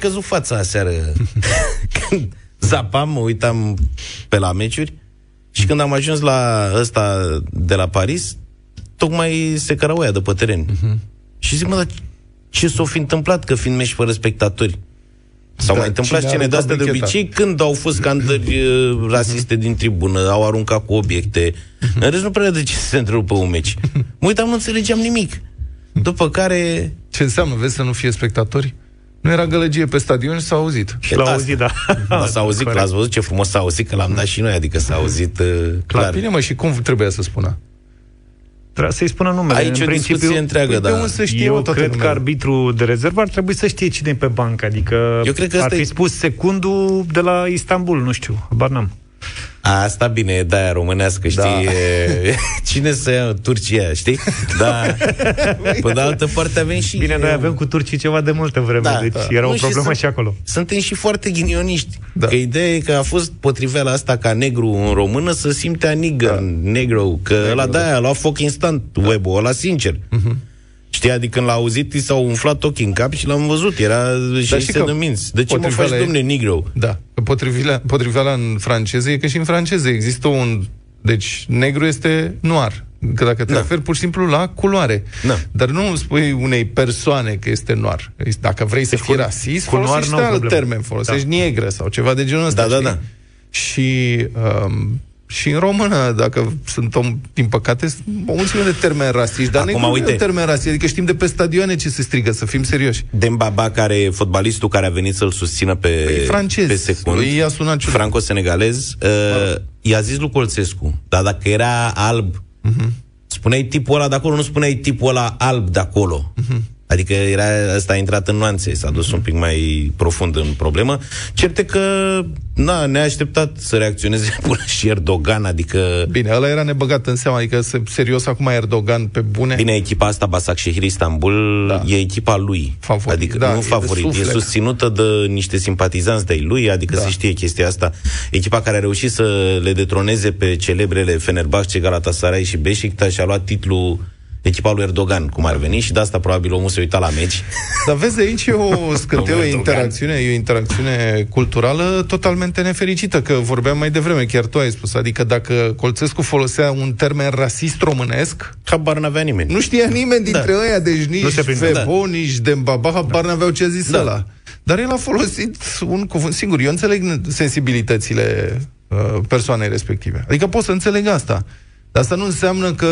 căzut fața aseară. când zapam, mă uitam pe la meciuri și când am ajuns la ăsta de la Paris, tocmai se cărăuia de pe teren. Uh-huh. Și zic, mă, dar ce s-o fi întâmplat că fiind meci fără spectatori? S-au da, mai întâmplat scene de astea de obicei când au fost scandări uh, rasiste din tribună, au aruncat cu obiecte. Uh-huh. În rest nu prea de ce se întrerupă un meci. Mă uitam, nu înțelegeam nimic. După care... Ce înseamnă? Vezi să nu fie spectatori? Nu era gălăgie pe stadion și s-a auzit. Și l-a auzit, da. da s-a auzit, l-ați văzut ce frumos s-a auzit, că l-am dat și noi, adică s-a auzit uh, clar. La bine, mă, și cum trebuia să spună? Trebuia să-i spună numele. Aici în o principiu, discuție întreagă, păi da. Să știe Eu cred numele. că arbitru de rezervă ar trebui să știe cine e pe bancă, adică Eu cred că ar fi e... spus secundul de la Istanbul, nu știu, habar n-am. Asta bine, e de-aia românească, știi? Da. Cine să ia Turcia, știi? Da. Pe de altă parte avem și... Bine, noi avem cu turcii ceva de multă vreme, da, deci da. era nu, o problemă și, și acolo. Suntem și foarte ghinioniști. Da. Că ideea e că a fost potriveala asta ca negru în română să simte a nigger, da. negru, că negru, ăla de-aia da. a luat foc instant da. web-ul ăla sincer. Uh-huh. Știi, adică când l-a auzit, i s-au umflat ochii în cap și l-am văzut. Era și se de minți. De ce mă faci, domne, negro? Da. Potrivirea, potrivirea în franceză e că și în franceză există un... Deci, negru este noir. Că dacă te da. referi pur și simplu la culoare. Da. Dar nu spui unei persoane că este noir. Dacă vrei să deci fii rasist, cu folosești alt termen. Folosești da. negră sau ceva de genul ăsta. Da, da, da. Și um, și în română, dacă sunt om, din păcate, o mulțime de termeni rasiști, dar Acum, nu uite, termeni rasiști, adică știm de pe stadioane ce se strigă, să fim serioși. Dembaba, care fotbalistul care a venit să-l susțină pe, păi, francez, pe secund, i-a sunat franco-senegalez, uh, i-a zis lui Colțescu, dar dacă era alb, uh-huh. spuneai tipul ăla de acolo, nu spuneai tipul ăla alb de acolo. Uh-huh. Adică era, asta a intrat în nuanțe, s-a dus un pic mai profund în problemă. Certe că, na, ne-a așteptat să reacționeze până și Erdogan, adică... Bine, ăla era nebăgat în seama, adică serios acum Erdogan pe bune... Bine, echipa asta, Basak Shehir Istanbul, da. e echipa lui. Favorit. Adică da, nu favorit, e susținută de niște simpatizanți de lui, adică da. se știe chestia asta. Echipa care a reușit să le detroneze pe celebrele Fenerbahce, Galatasaray și Beşiktaş și a luat titlul echipa lui Erdogan, cum ar veni, și de asta probabil omul se uita la meci. Dar vezi, aici e o scânteu, o interacțiune, e o interacțiune culturală totalmente nefericită, că vorbeam mai devreme, chiar tu ai spus, adică dacă Colțescu folosea un termen rasist românesc, habar n-avea nimeni. Nu știa nimeni dintre da. ăia, deci nici Febo, da. nici Dembaba, habar da. n-aveau ce a zis da. ăla. Dar el a folosit un cuvânt singur. Eu înțeleg sensibilitățile uh, persoanei respective. Adică pot să înțeleg asta. Dar asta nu înseamnă că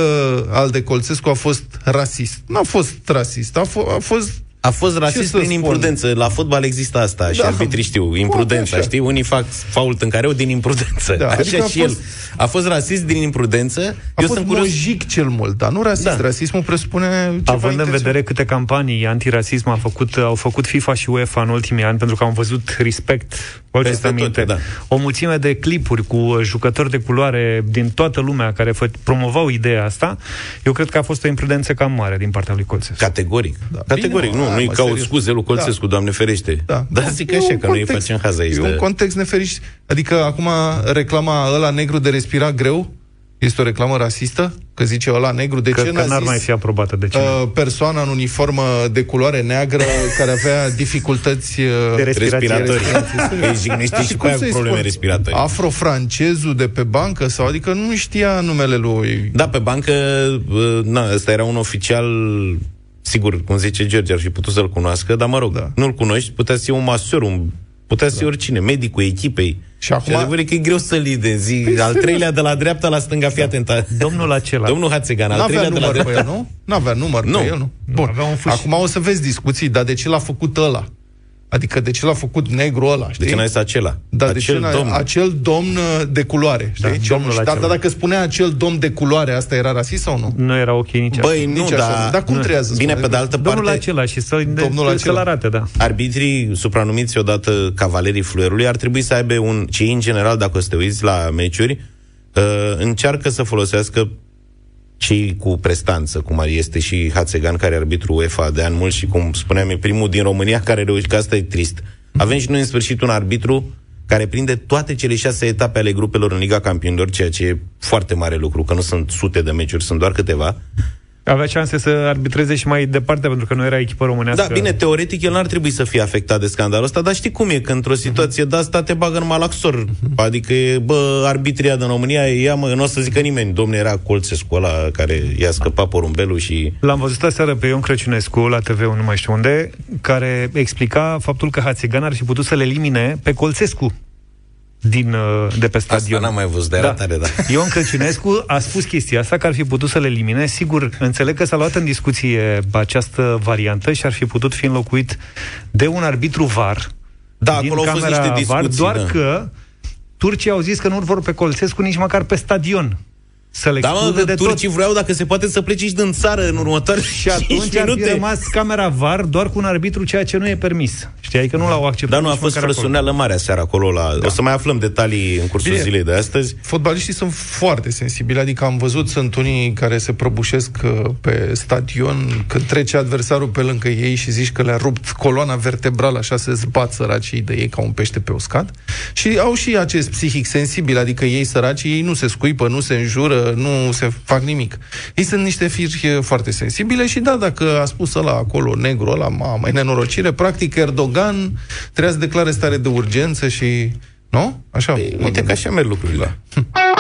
Alde Colțescu a fost rasist. Nu a fost rasist, a, f- a fost a fost rasist prin spun? imprudență. La fotbal există asta da. și arbitrii știu. Imprudența, știi? Unii fac fault în care o din imprudență. Da, așa adică și fost... el. A fost rasist din imprudență. A Eu fost sunt curios... cel mult, dar nu rasist. Da. Rasismul presupune ceva Având în vedere câte campanii antirasism a făcut, au făcut FIFA și UEFA în ultimii ani, pentru că am văzut respect peste aminte, da. o mulțime de clipuri cu jucători de culoare din toată lumea care fă, promovau ideea asta, eu cred că a fost o imprudență cam mare din partea lui Colțescu. Categoric. Da. Categoric, Bine, nu, nu-i caut scuze lui Colțescu, da. Doamne ferește. Da. Dar zic așa, că noi facem haza aici. E un context nefericit. Adică acum reclama ăla negru de respirat greu, este o reclamă rasistă? Că zice ăla negru? De că, ce că n-ar mai fi aprobată. De ce uh, persoana în uniformă de culoare neagră care avea dificultăți uh, de respiratorii. Păi jignește și cu aia probleme respiratorii. Afrofrancezul de pe bancă? sau Adică nu știa numele lui. Da, pe bancă, uh, na, ăsta era un oficial sigur, cum zice George, ar fi putut să-l cunoască, dar mă rog, da. nu-l cunoști, putea să fie un masor, un, putea să fie da. oricine, medicul echipei. Și acum... Și adevărul că e greu să-l idezi. Păi al treilea de la dreapta la stânga, fii da. atent. Domnul acela. Domnul Hațegan, al treilea de la dreapta. Pe el, nu? N-avea număr nu. pe el, nu? Bun. Nu, Acum o să vezi discuții, dar de ce l-a făcut ăla? Adică de ce l-a făcut negru ăla, știi? De ce n-a zis acela? Da, acel, de ce domn. acel domn uh, de culoare, știi? Da, domnul acela. dar dacă spunea acel domn de culoare, asta era rasist sau nu? Nu era ok nici Băi, nu, nici da. Dar cum nu. trebuie să Bine, pe de altă domnul parte... Domnul acela și să, domnul acela. să arate, da. Arbitrii, supranumiți odată cavalerii fluierului, ar trebui să aibă un... Cei, în general, dacă o să te uiți la meciuri, uh, încearcă să folosească cei cu prestanță, cum ar este și Hațegan, care e arbitru UEFA de an mult și, cum spuneam, e primul din România care reușește, că asta e trist. Avem și noi, în sfârșit, un arbitru care prinde toate cele șase etape ale grupelor în Liga Campionilor, ceea ce e foarte mare lucru, că nu sunt sute de meciuri, sunt doar câteva. Avea șanse să arbitreze și mai departe, pentru că nu era echipă românească. Da, bine, teoretic el n-ar trebui să fie afectat de scandalul ăsta, dar știi cum e, că într-o situație uh-huh. de asta te bagă în malaxor. Uh-huh. Adică, bă, arbitria din România, ia mă, nu o să zică nimeni, domne, era Colțescu ăla care i-a scăpat porumbelul și... L-am văzut aseară pe Ion Crăciunescu la tv nu mai știu unde, care explica faptul că Hațigan ar fi putut să le elimine pe Colțescu din, uh, de pe stadion. Asta n-am mai văzut, de da. tare, da. Ion Crăciunescu a spus chestia asta, că ar fi putut să le elimine. Sigur, înțeleg că s-a luat în discuție această variantă și ar fi putut fi înlocuit de un arbitru VAR. Da, din acolo au fost niște discuții, VAR, doar da. că Turcia au zis că nu vor pe Colțescu nici măcar pe stadion să le da, mă, de turcii tot. vreau, dacă se poate, să pleci și din țară în următoare Și atunci ar fi rămas camera VAR doar cu un arbitru, ceea ce nu e permis. Știi, că nu l-au acceptat. Dar nu a fost frăsuneală mare seara acolo. La... Da. O să mai aflăm detalii în cursul Bine, zilei de astăzi. Fotbaliștii sunt foarte sensibili, adică am văzut, sunt unii care se prăbușesc uh, pe stadion când trece adversarul pe lângă ei și zici că le-a rupt coloana vertebrală, așa se zbat săracii de ei ca un pește pe uscat. Și au și acest psihic sensibil, adică ei săracii, ei nu se scuipă, nu se înjură, nu se fac nimic. Ei sunt niște firși foarte sensibile și da, dacă a spus ăla acolo, negru ăla, mamă, e nenorocire, practic Erdogan trebuie să declare stare de urgență și... Nu? Așa. Păi, uite că așa merg lucrurile.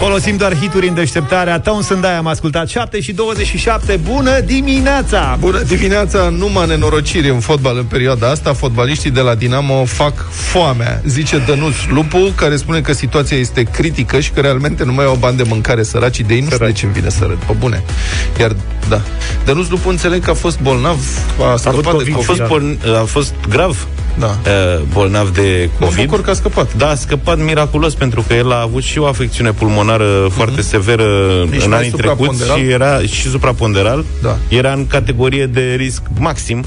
Folosim doar hituri în deșteptarea Townsend Aia am ascultat 7 și 27 Bună dimineața! Bună dimineața! Numai nenorociri în fotbal în perioada asta Fotbaliștii de la Dinamo fac foamea Zice Dănuț Lupu Care spune că situația este critică Și că realmente nu mai au bani de mâncare săracii de ei Nu știu de ce îmi vine să râd, pe bune Iar, da Dănuț Lupu înțeleg că a fost bolnav A, a, de COVID, a, fost, da. a fost grav da. uh, bolnav de COVID. Mă că a scăpat. Da, a scăpat miraculos, pentru că el a avut și o afecțiune pulmonară uh-huh. foarte severă Nici în anii trecuți și era și supraponderal. Da. Era în categorie de risc maxim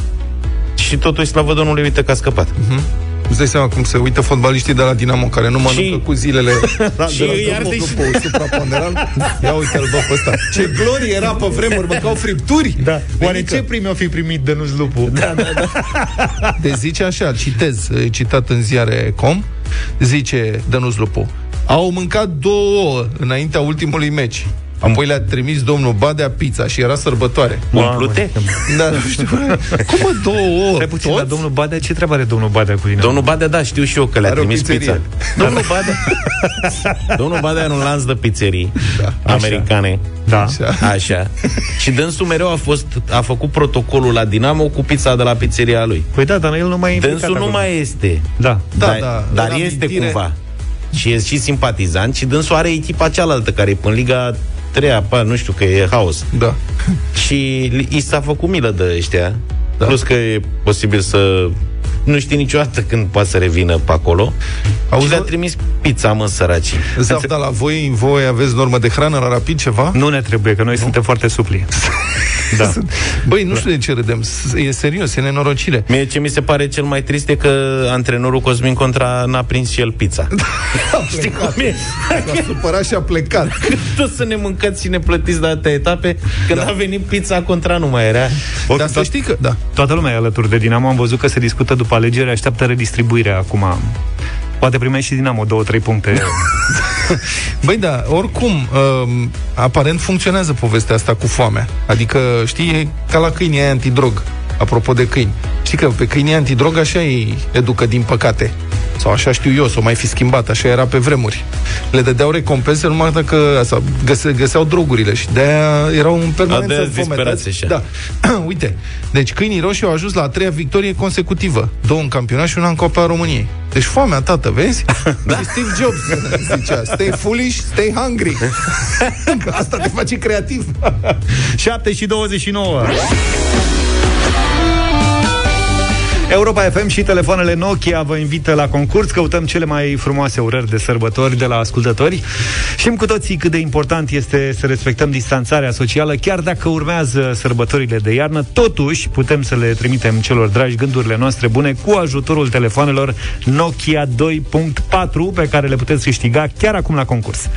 și totuși, slavă Domnului, uite că a scăpat. Uh-huh. Îți dai seama cum se uită fotbaliștii de la Dinamo care nu mănâncă și... cu zilele la, și de la Dămoc, după supraponderal. Ia uite-l, bă, pe ăsta. Ce glorie era pe vremuri, mâncau fripturi. Da. Oare ce primi au fi primit de nu Lupu? Da, da, da. Deci zice așa, citez, citat în ziare com, zice Dănuț Lupu. Au mâncat două ouă înaintea ultimului meci. Apoi le-a trimis domnul Badea pizza și era sărbătoare. Umplute? Da, nu știu. Cum mă, două ori? puțin, dar domnul Badea, ce treabă are domnul Badea cu tine? Domnul Badea, da, știu și eu că le-a trimis pizza. Domnul Badea, domnul Badea are un lanț de pizzerii da. americane. Da. Așa. Așa. Și dânsul mereu a, fost, a făcut protocolul la Dinamo cu pizza de la pizzeria lui. Păi da, dar el nu mai e Dânsul nu mai este. Da. Da, da. da dar este mintire. cumva. Și e și simpatizant și dânsul are echipa cealaltă care e în Liga treia, pa, nu știu, că e haos. Da. Și i s-a făcut milă de ăștia. Da. Plus că e posibil să nu știi niciodată când poate să revină pe acolo. Auzi, și le-a trimis pizza, mă, săraci. Zaf, dar la voi, voi aveți normă de hrană la rapid ceva? Nu ne trebuie, că noi nu? suntem foarte supli. da. Băi, nu știu de ce râdem. E serios, e nenorocire. Mie ce mi se pare cel mai trist e că antrenorul Cosmin Contra n-a prins și el pizza. Da, Știi cum e? S-a supărat și a plecat. Cât să ne mâncați și ne plătiți de atâtea etape, când da. a venit pizza Contra nu mai era. Dar să știi că... Da. Toată lumea e alături de Dinamo. Am văzut că se discută după alegeri, așteaptă redistribuirea acum. Poate primești și Dinamo două, trei puncte. Băi, da, oricum, uh, aparent funcționează povestea asta cu foamea. Adică, știi, e ca la câini aia antidrog. Apropo de câini. Știi că pe câinii antidrog așa îi educă, din păcate. Sau așa știu eu, sau mai fi schimbat, așa era pe vremuri. Le dădeau recompense numai dacă asta, găse, găseau drogurile și de-aia erau în permanență fometați. Da. Uite, deci câinii roșii au ajuns la a treia victorie consecutivă. Două în campionat și una în Copa României. Deci foamea, tată, vezi? da. Și Steve Jobs zicea, stay foolish, stay hungry. Asta te face creativ. 7 și 29. Europa FM și telefoanele Nokia vă invită la concurs. Căutăm cele mai frumoase urări de sărbători de la ascultători. Știm cu toții cât de important este să respectăm distanțarea socială, chiar dacă urmează sărbătorile de iarnă, totuși putem să le trimitem celor dragi gândurile noastre bune cu ajutorul telefonelor Nokia 2.4 pe care le puteți câștiga chiar acum la concurs.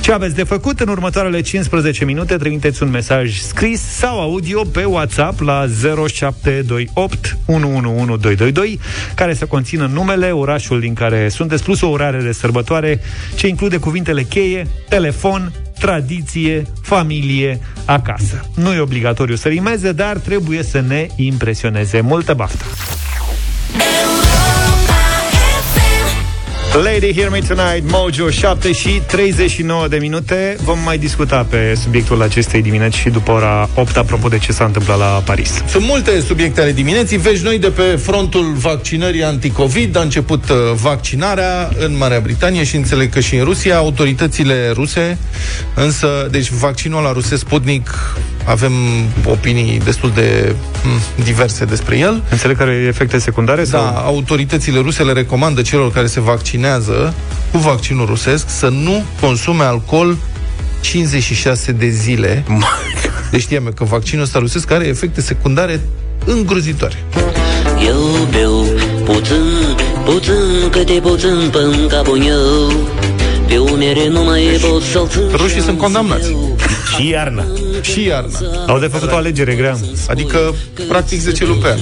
Ce aveți de făcut în următoarele 15 minute? Trimiteți un mesaj scris sau audio pe WhatsApp la 0728 111 1222, care să conțină numele, orașul din care sunteți, plus o urare de sărbătoare, ce include cuvintele cheie, telefon, tradiție, familie, acasă. Nu e obligatoriu să rimeze, dar trebuie să ne impresioneze. Multă baftă! Lady Hear Me Tonight, Mojo 7 și 39 de minute. Vom mai discuta pe subiectul acestei dimineți și după ora 8 apropo de ce s-a întâmplat la Paris. Sunt multe subiecte ale dimineții. Vești noi de pe frontul vaccinării anticovid. A început uh, vaccinarea în Marea Britanie și înțeleg că și în Rusia. Autoritățile ruse Însă, deci vaccinul la rusesc Sputnik avem opinii destul de m, diverse despre el. Înțeleg că are efecte secundare? Da, sau? autoritățile ruse le recomandă celor care se vaccinează cu vaccinul rusesc să nu consume alcool 56 de zile. Deci știam că vaccinul ăsta rusesc are efecte secundare îngrozitoare. Eu beau puțin, puțin, câte puțin până capul eu Pe umere nu mai deci, pot să Rușii sunt condamnați. Și iarna. Și iarna. Au de făcut o alegere grea. Adică, practic, 10 luni pe an.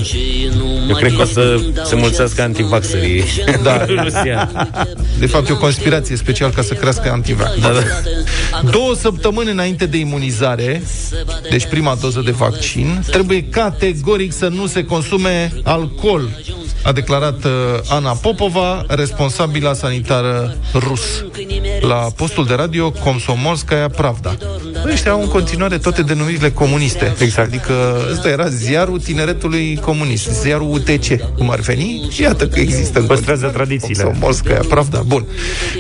Eu cred că o să se mulțească antivaxării da. în Rusia. De fapt, e o conspirație special ca să crească antivax. Da, da. Două săptămâni înainte de imunizare, deci prima doză de vaccin, trebuie categoric să nu se consume alcool a declarat uh, Ana Popova, responsabila sanitară rus. La postul de radio Komsomolskaya Pravda. Ăștia au în continuare toate denumirile comuniste. Exact. Adică ăsta era ziarul tineretului comunist, ziarul UTC. Cum ar veni? Iată că există în Păstrează tradițiile. Komsomolskaya Pravda. Bun.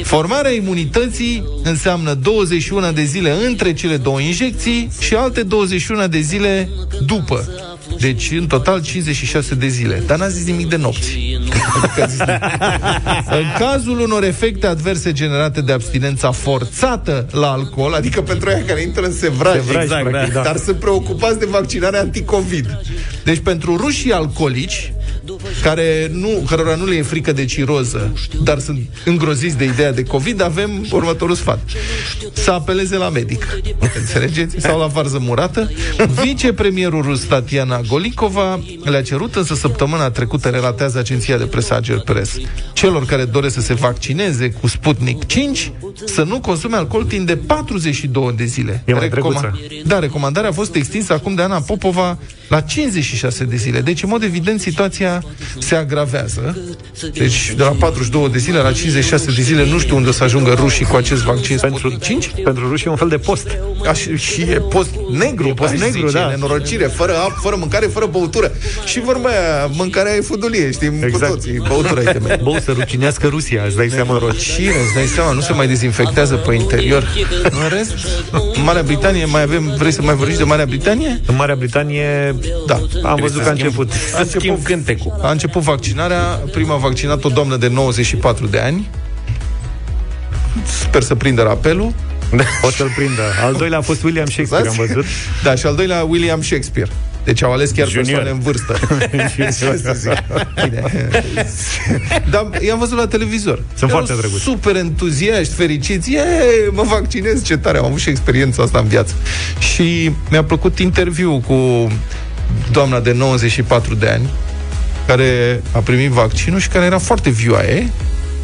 Formarea imunității înseamnă 21 de zile între cele două injecții și alte 21 de zile după. Deci, în total, 56 de zile. Dar n-a zis nimic de nopți. Adică zis în cazul unor efecte adverse generate de abstinența forțată la alcool, adică pentru aia care intră în sevraj, sevraj exact, practic, da. dar sunt preocupați de vaccinarea anticovid. Deci, pentru rușii alcoolici, care nu, cărora nu le e frică de ciroză, dar sunt îngroziți de ideea de COVID, avem următorul sfat. Să apeleze la medic. Înțelegeți? Sau la varză murată. Vicepremierul rus Tatiana Golikova le-a cerut însă săptămâna trecută, relatează agenția de presă Ager Press, celor care doresc să se vaccineze cu Sputnik 5 să nu consume alcool timp de 42 de zile. E mai Recoma- da, recomandarea a fost extinsă acum de Ana Popova la 56 de zile. Deci, în mod evident, situația se agravează. Deci, de la 42 de zile la 56 de zile, nu știu unde o să ajungă rușii cu acest vaccin pentru 5. Pentru rușii e un fel de post. A, și, și e post negru, e post negru, zice, da. Nenorocire, fără apă, fără mâncare, fără băutură. Și vorba aia, mâncarea e fudulie, știm exact. cu toții, băutura e temelia. Bău să rucinească Rusia, îți dai seama. Nenorocire, îți dai seama, nu se mai dezinfectează pe interior. În rest, în Marea Britanie mai avem, vrei să mai vorbești de Marea Britanie? În Marea Britanie, da, am văzut că a început. A început cântecul. A început vaccinarea, prima a vaccinat o doamnă de 94 de ani. Sper să prindă rapelul. O să-l prindă. Al doilea a fost William Shakespeare, am văzut. Da, și al doilea William Shakespeare. Deci au ales chiar Junior. persoane în vârstă. Dar i-am văzut la televizor. Sunt foarte drăguț. Super entuziaști, fericiți. E, mă vaccinez, ce tare. Am avut și experiența asta în viață. Și mi-a plăcut interviu cu doamna de 94 de ani, care a primit vaccinul și care era foarte vioaie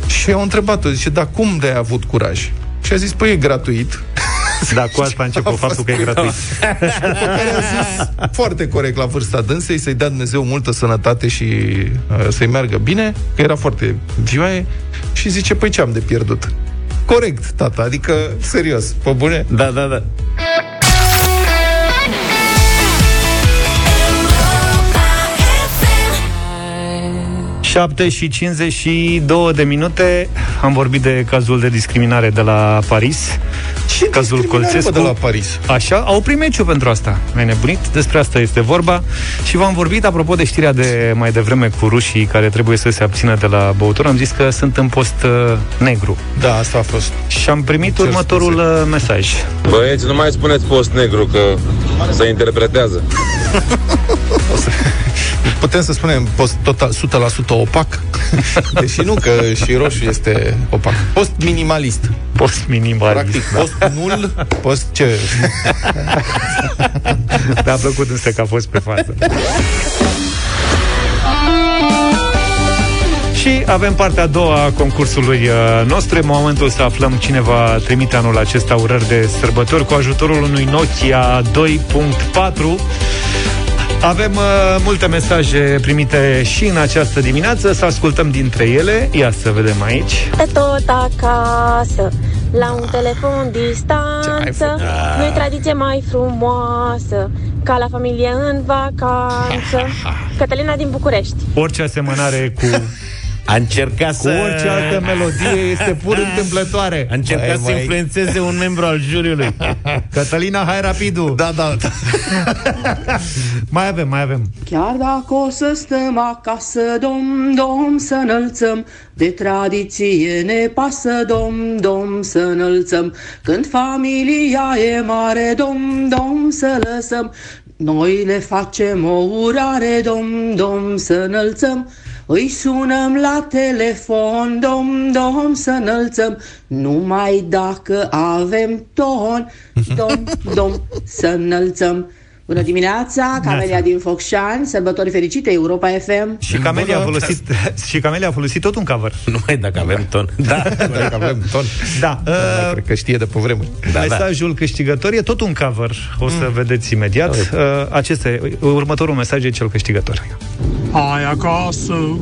și au întrebat-o, zice, dar cum de ai avut curaj? Și a zis, păi e gratuit. Da, cu asta a început faptul că e gratuit. După care a zis foarte corect la vârsta dânsei, să-i dea Dumnezeu multă sănătate și uh, să-i meargă bine, că era foarte vioaie, și zice, păi ce am de pierdut? Corect, tata, adică serios, pe bune? Da, da, da. 7 și 52 de minute. Am vorbit de cazul de discriminare de la Paris. Ce cazul Colțescu. de la Paris? Așa, au primit meciul pentru asta Mai nebunit, despre asta este vorba. Și v-am vorbit, apropo de știrea de mai devreme cu rușii Care trebuie să se abțină de la băutură Am zis că sunt în post uh, negru. Da, asta a fost. Și am primit următorul uh, mesaj. Băieți, nu mai spuneți post negru Că se interpretează Putem să spunem post total 100% opac? Deși nu, că și roșu este opac. Post minimalist. Post minimalist. Practic, da. post nul, post ce? Mi-a plăcut însă că a fost pe față. Și avem partea a doua a concursului uh, nostru. În momentul să aflăm cine va trimite anul acesta urări de sărbători cu ajutorul unui Nokia 2.4. Avem uh, multe mesaje primite și în această dimineață, să ascultăm dintre ele. Ia să vedem aici. Pe tot acasă, la un telefon distanță, nu tradiție mai frumoasă, ca la familie în vacanță. Cătălina din București. Orice asemănare cu a încercat să... Cu orice altă melodie este pur întâmplătoare. A încercat să influențeze un membru al juriului. Cătălina, hai rapidu! Da, da. mai avem, mai avem. Chiar dacă o să stăm acasă, dom, dom, să înălțăm, de tradiție ne pasă, dom, dom, să înălțăm. Când familia e mare, dom, dom, să lăsăm. Noi le facem o urare, dom, dom, să înălțăm. Îi sunăm la telefon, dom, dom, să înălțăm, numai dacă avem ton, dom, dom, să înălțăm. Bună dimineața, Camelia din Focșani, sărbători fericite, Europa FM. Și Camelia, a folosit, și Camelia a folosit tot un cover. Numai dacă avem ton. Da, dacă avem ton. Da. Uh, da, cred că știe de pe vremuri. Da, mesajul da. câștigător e tot un cover. O să mm. vedeți imediat. Uh, acesta e, următorul mesaj e cel câștigător. Hai acasă,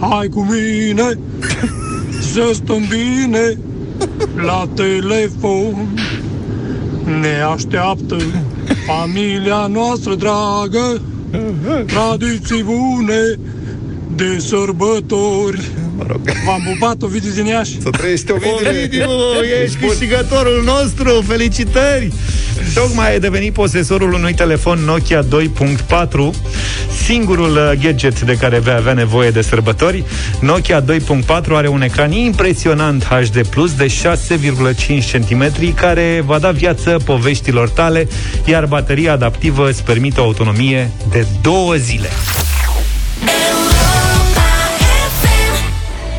hai cu mine, să stăm bine la telefon. Ne așteaptă familia noastră dragă, tradiții bune de sărbători. Mă rog. V-am pupat, Ovidiu din Iași. Să trăiești, Ovidiu. Ovidiu, ești câștigătorul nostru. Felicitări! Tocmai ai devenit posesorul unui telefon Nokia 2.4, singurul uh, gadget de care vei avea nevoie de sărbători. Nokia 2.4 are un ecran impresionant HD+, de 6,5 cm, care va da viață poveștilor tale, iar bateria adaptivă îți permite o autonomie de două zile.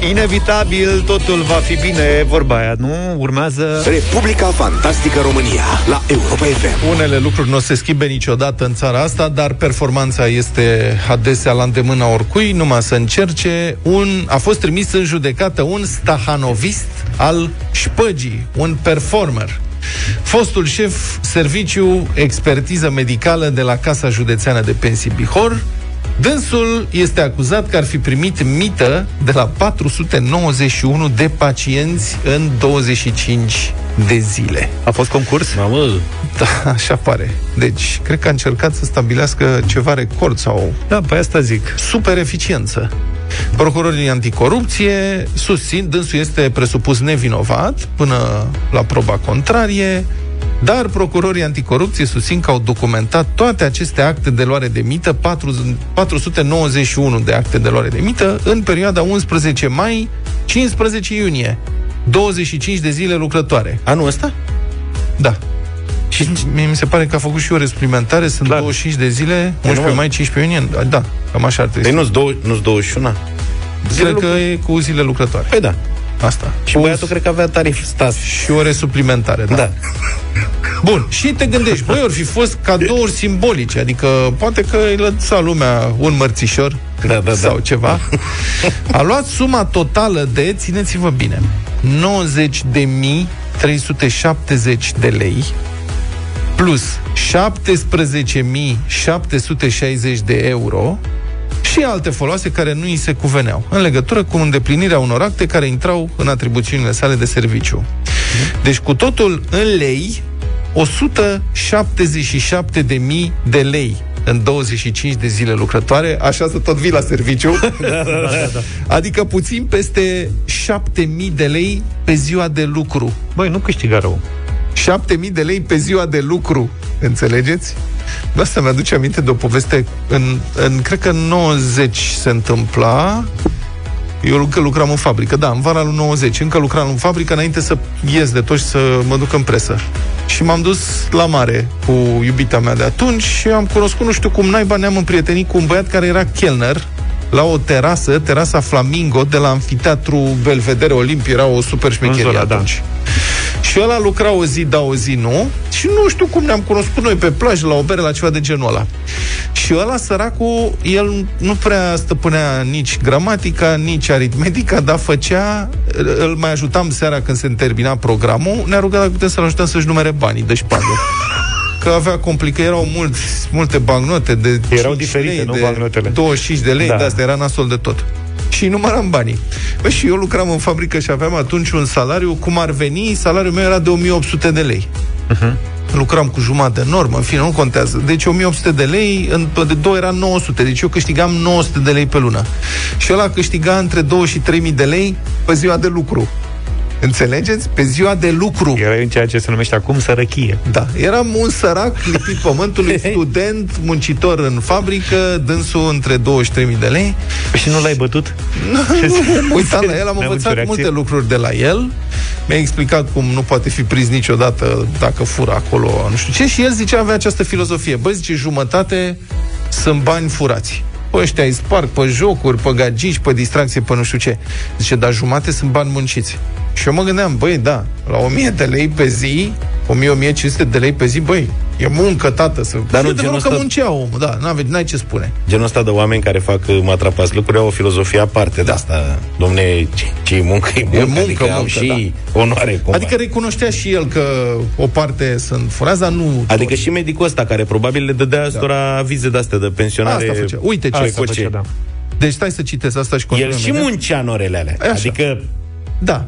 Inevitabil, totul va fi bine, vorba aia, nu? Urmează... Republica Fantastică România, la Europa FM. Unele lucruri nu se schimbe niciodată în țara asta, dar performanța este adesea la îndemâna oricui, numai să încerce. Un, a fost trimis în judecată un stahanovist al șpăgii, un performer. Fostul șef serviciu expertiză medicală de la Casa Județeană de Pensii Bihor, Dânsul este acuzat că ar fi primit mită de la 491 de pacienți în 25 de zile. A fost concurs? Mamă! Da, așa pare. Deci, cred că a încercat să stabilească ceva record sau... Da, pe asta zic. Super eficiență. Procurorii anticorupție susțin, dânsul este presupus nevinovat până la proba contrarie, dar procurorii anticorupție susțin că au documentat toate aceste acte de luare de mită, 491 de acte de luare de mită, în perioada 11 mai 15 iunie. 25 de zile lucrătoare. Anul ăsta? Da. Și mie mi se pare că a făcut și o suplimentare, sunt Clar. 25 de zile, 11 mai, 15 iunie, da, cam așa ar trebui. Păi nu-s, nu 21? Zile Cred că e cu zile lucrătoare. Păi da. Asta. Și băiatul cred că avea tarif stas. Și ore suplimentare, da. da. Bun, și te gândești, băi, ori fi fost cadouri simbolice, adică poate că îi lăsa lumea un mărțișor da, da, sau da. ceva. A luat suma totală de, țineți-vă bine, 90.370 de lei plus 17.760 de euro și alte foloase care nu îi se cuveneau, în legătură cu îndeplinirea unor acte care intrau în atribuțiunile sale de serviciu. Deci, cu totul în lei, 177.000 de lei în 25 de zile lucrătoare, așa să tot vii la serviciu. da, da, da, da. Adică puțin peste 7.000 de lei pe ziua de lucru. Băi, nu câștiga rău. 7.000 de lei pe ziua de lucru, înțelegeți? De asta mi-aduce aminte de o poveste în, în, cred că în 90 se întâmpla eu încă lucram în fabrică, da, în vara lui 90, încă lucram în fabrică înainte să ies de tot și să mă duc în presă. Și m-am dus la mare cu iubita mea de atunci și am cunoscut, nu știu cum naiba, ne-am împrietenit cu un băiat care era chelner la o terasă, terasa Flamingo, de la Amfiteatru Belvedere Olimpia, era o super șmecherie zona, da. atunci. Da. Și ăla lucra o zi, da, o zi nu. Și nu știu cum ne-am cunoscut noi pe plajă, la o bere, la ceva de genul ăla. Și ăla, săracul, el nu prea stăpânea nici gramatica, nici aritmetica, dar făcea, îl mai ajutam seara când se termina programul, ne-a rugat dacă putem să-l ajutăm să-și numere banii de șpagă. Că avea complicat, erau mulți, multe bancnote de Erau diferite, lei, nu de bancnotele. 25 de lei, Da. da. de asta era nasol de tot. Și număram banii. Bă, și eu lucram în fabrică și aveam atunci un salariu, cum ar veni, salariul meu era de 1800 de lei. lucram cu jumătate de normă, în fine, nu contează. Deci 1800 de lei, în, de două era 900, deci eu câștigam 900 de lei pe lună. Și ăla câștiga între 2 și 3000 de lei pe ziua de lucru. Înțelegeți? Pe ziua de lucru. Era în ceea ce se numește acum sărăchie. Da, eram un sărac lipit pământului, student, muncitor în fabrică, dânsul între 23.000 de lei. Și nu l-ai bătut? Uitam la el, am N-ai avut nicio învățat reacție? multe lucruri de la el. Mi-a explicat cum nu poate fi prins niciodată dacă fură acolo, nu știu ce. Și el zicea, avea această filozofie. Băi, zice, jumătate sunt bani furați. Pe ăștia îi sparg pe jocuri, pe gagici, pe distracție, pe nu știu ce. Zice, dar jumate sunt bani munciți. Și eu mă gândeam, băi, da, la 1000 de lei pe zi, 1000-1500 de lei pe zi, băi, e muncă, tată, să... Dar nu Și adevărul genul că ăsta- muncea omul, da, n-ave, n-ai ce spune. Genul ăsta de oameni care fac uh, matrapas lucruri au o filozofie aparte de asta. Domne, ce, ce muncă, e muncă, E muncă, adică au muncă, și onoare. Cumva. Adică recunoștea și el că o parte sunt furați, dar nu... Adică și medicul ăsta care probabil le dădea astora vize de-astea de pensionare. Asta făcea. Uite ce Asta făcea, făcea, da. Deci stai să citesc asta și El continuăm și imediat. muncea în orele alea. Așa. Adică, Da.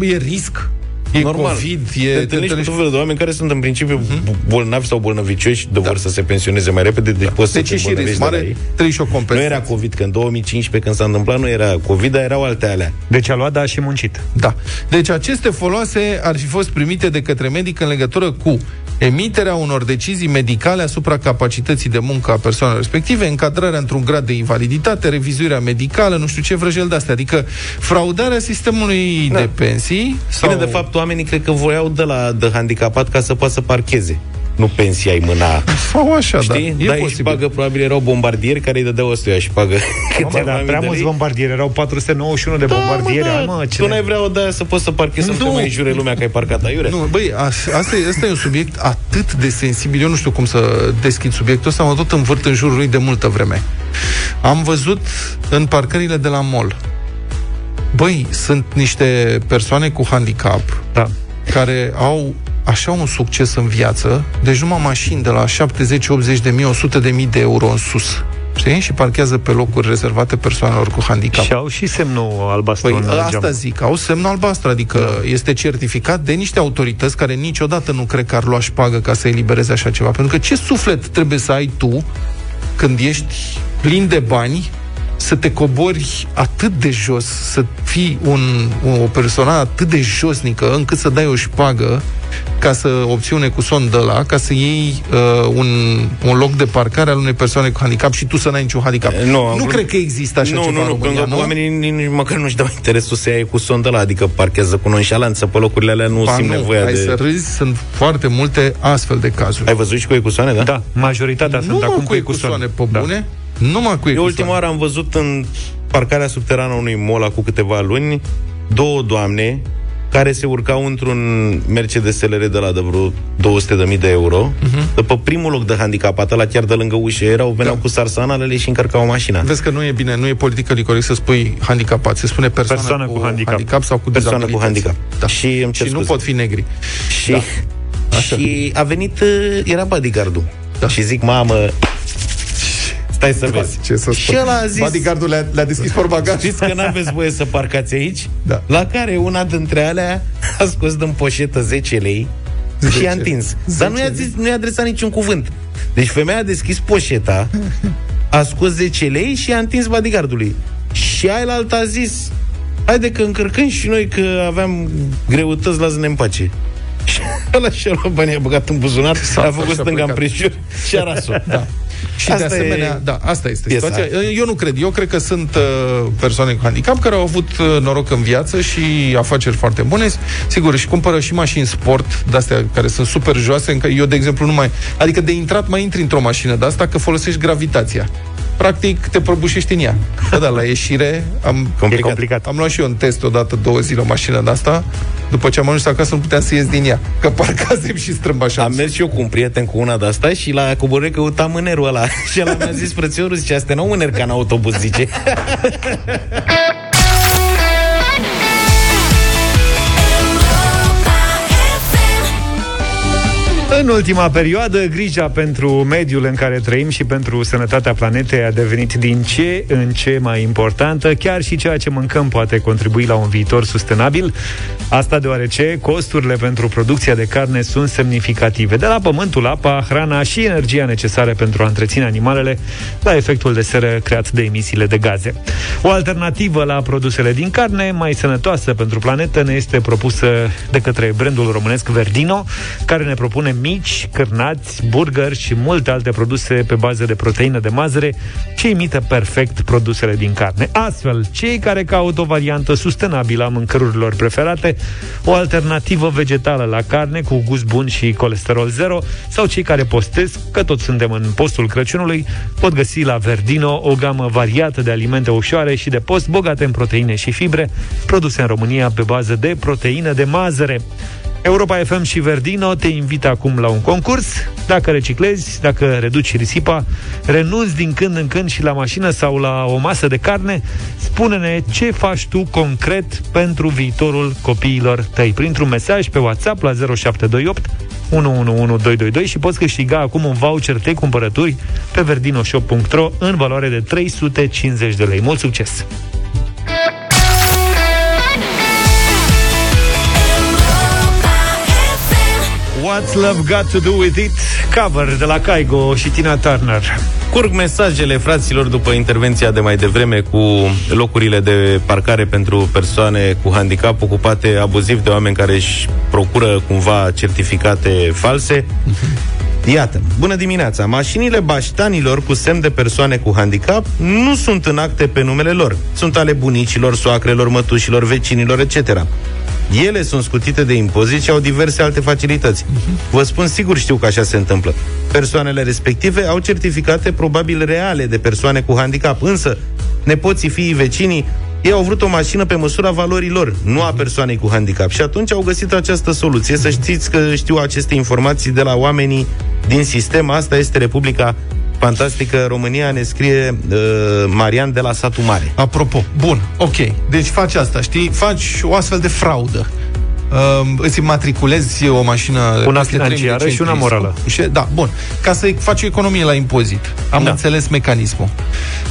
E risc. E normal, COVID, te e... te întâlnești cu întâlnești- tot felul de oameni care sunt în principiu bolnavi sau bolnăvicioși de vor să se pensioneze mai repede, deci poți Deci să e te și risc îmbolnăvești de la mare, ei. trebuie și o Nu compensație. era COVID, că în 2015, când s-a întâmplat, nu era COVID, dar erau alte alea. Deci a luat, dar a și muncit. Da. Deci aceste foloase ar fi fost primite de către medic în legătură cu emiterea unor decizii medicale asupra capacității de muncă a persoanelor respective, încadrarea într-un grad de invaliditate, revizuirea medicală, nu știu ce vrăjel de astea. Adică fraudarea sistemului Da. de pensii sau... Bine, de fapt, oamenii cred că voiau de la de handicapat ca să poată să parcheze. Nu pensia îi mâna. Sau așa, Știi? da. E da, și posibil. pagă, probabil erau bombardieri care îi dădeau ăstuia și pagă câteva Dar mii prea de mulți lei. bombardieri, erau 491 de Da, bombardieri. mă, Hai, da. mă, ce tu n-ai vrea o de să poți să parchezi, să nu te Nu. mai jure lumea că ai parcat aiure? Nu, băi, a- asta e, asta e un subiect atât de sensibil. Eu nu știu cum să deschid subiectul ăsta, mă tot învârt în jurul lui de multă vreme. Am văzut în parcările de la mall. Băi, sunt niște persoane cu handicap Da. care au așa un succes în viață, deci numai mașini de la 70, 80 de mii, 100 de mii de euro în sus. Știi? Și parchează pe locuri rezervate persoanelor cu handicap. Și au și semnul albastru Păi în asta geam. zic, au semnul albastru, adică da. este certificat de niște autorități care niciodată nu cred că ar lua șpagă ca să elibereze așa ceva. Pentru că ce suflet trebuie să ai tu când ești plin de bani să te cobori atât de jos, să fii un, o persoană atât de josnică încât să dai o șpagă ca să obții un ecusson de la, ca să iei uh, un, un loc de parcare al unei persoane cu handicap și tu să n-ai niciun handicap. Eh, nu, am nu vrut- cred că există așa nu, ceva nu, în nu, România, pentru că nu? oamenii nici, nici măcar nu-și dau interesul să ia cu sondă la, adică parchează cu nonșalanță pe locurile alea, nu Ba simt nu, nevoia hai de... să râzi, sunt foarte multe astfel de cazuri. Ai văzut și cu ecusoane, da? Da, majoritatea sunt Numai acum cu ecusoane, pe bune, numai cu Eu ecusoane. ultima oară am văzut în parcarea subterană a unui mall cu câteva luni două doamne care se urcau într-un Mercedes SLR de la de vreo 200.000 de euro, uh-huh. de pe primul loc de handicapat, la chiar de lângă ușă, erau, veneau Da. cu sarsanalele și încărcau mașina. Vezi că nu e bine, nu e politică corect să spui handicapat, se spune persoană, Persoană cu, cu handicap. handicap sau cu Persoană cu dizabilități. handicap. Da. Și îmi cer și nu scuze. pot fi negri. Și, Da. Așa. și a venit, uh, era bodyguardul. Da. Și zic, mamă, stai să vezi. Ce să și spun? el a zis, Bodyguardul le-a, le-a deschis porbagaj. Știți că n-aveți voie să parcați aici? Da. La care una dintre alea a scos din poșetă 10 lei și 10 i-a întins. 10 Dar nu i-a, zis, nu i-a adresat niciun cuvânt. Deci femeia a deschis poșeta, a scos 10 lei și i-a întins bodyguardului. Și ailaltă a zis, haide că încărcăm și noi că aveam greutăți, lasă-ne în pace. Și ăla și-a luat banii, a băgat în buzunar, a dus făcut și a stânga plecat. împrejur și a ras-o. Da. Și Asta de asemenea, e da, asta este piesa. situația. Eu nu cred. Eu cred că sunt uh, persoane cu handicap care au avut uh, noroc în viață și afaceri foarte bune. Sigur, și cumpără și mașini sport, de astea care sunt super joase, încă eu, de exemplu, nu mai... Adică de intrat mai intri într-o mașină de asta că folosești gravitația. Practic te prăbușești în ea. Da, da, la ieșire am, complicat. complicat. am luat și eu un test odată două zile o mașină de asta. După ce am ajuns acasă nu puteam să ies din ea. Că parcasem și strâmb așa. Am mers și eu cu un prieten cu una de asta și la coborâre căuta mânerul ăla. și el mi-a zis, frățiorul, zice, astea nu mâner ca în autobuz, zice. ultima perioadă, grija pentru mediul în care trăim și pentru sănătatea planetei a devenit din ce în ce mai importantă, chiar și ceea ce mâncăm poate contribui la un viitor sustenabil. Asta deoarece costurile pentru producția de carne sunt semnificative. De la pământul, apa, hrana și energia necesară pentru a întreține animalele, la efectul de seră creat de emisiile de gaze. O alternativă la produsele din carne, mai sănătoasă pentru planetă, ne este propusă de către brandul românesc Verdino, care ne propune mici, cârnați, burgeri și multe alte produse pe bază de proteină de mazăre ce imită perfect produsele din carne. Astfel, cei care caută o variantă sustenabilă a mâncărurilor preferate, o alternativă vegetală la carne cu gust bun și colesterol zero, sau cei care postesc, că toți suntem în postul Crăciunului, pot găsi la Verdino o gamă variată de alimente ușoare și de post bogate în proteine și fibre, produse în România pe bază de proteină de mazăre. Europa FM și Verdino te invită acum la un concurs. Dacă reciclezi, dacă reduci risipa, renunți din când în când și la mașină sau la o masă de carne, spune-ne ce faci tu concret pentru viitorul copiilor tăi. Printr-un mesaj pe WhatsApp la 0728 111222 și poți câștiga acum un voucher de cumpărături pe verdinoshop.ro în valoare de 350 de lei. Mult succes! What's Love Got To Do With It? Cover de la Kaigo și Tina Turner. Curg mesajele fraților după intervenția de mai devreme cu locurile de parcare pentru persoane cu handicap ocupate abuziv de oameni care își procură cumva certificate false. Iată, bună dimineața! Mașinile baștanilor cu semn de persoane cu handicap nu sunt în acte pe numele lor. Sunt ale bunicilor, soacrelor, mătușilor, vecinilor, etc. Ele sunt scutite de impozit și au diverse alte facilități. Uh-huh. Vă spun sigur știu că așa se întâmplă. Persoanele respective au certificate probabil reale de persoane cu handicap, însă nepoții, fiii, vecinii ei au vrut o mașină pe măsura valorilor, nu a persoanei cu handicap. Și atunci au găsit această soluție. Să știți că știu aceste informații de la oamenii din sistem. Asta este Republica Fantastică România, ne scrie uh, Marian de la Satu Mare. Apropo, bun, ok. Deci faci asta, știi? Faci o astfel de fraudă. Uh, îți matriculezi o mașină una financiară și una morală. Și, da, bun. Ca să faci o economie la impozit. Am da. înțeles mecanismul.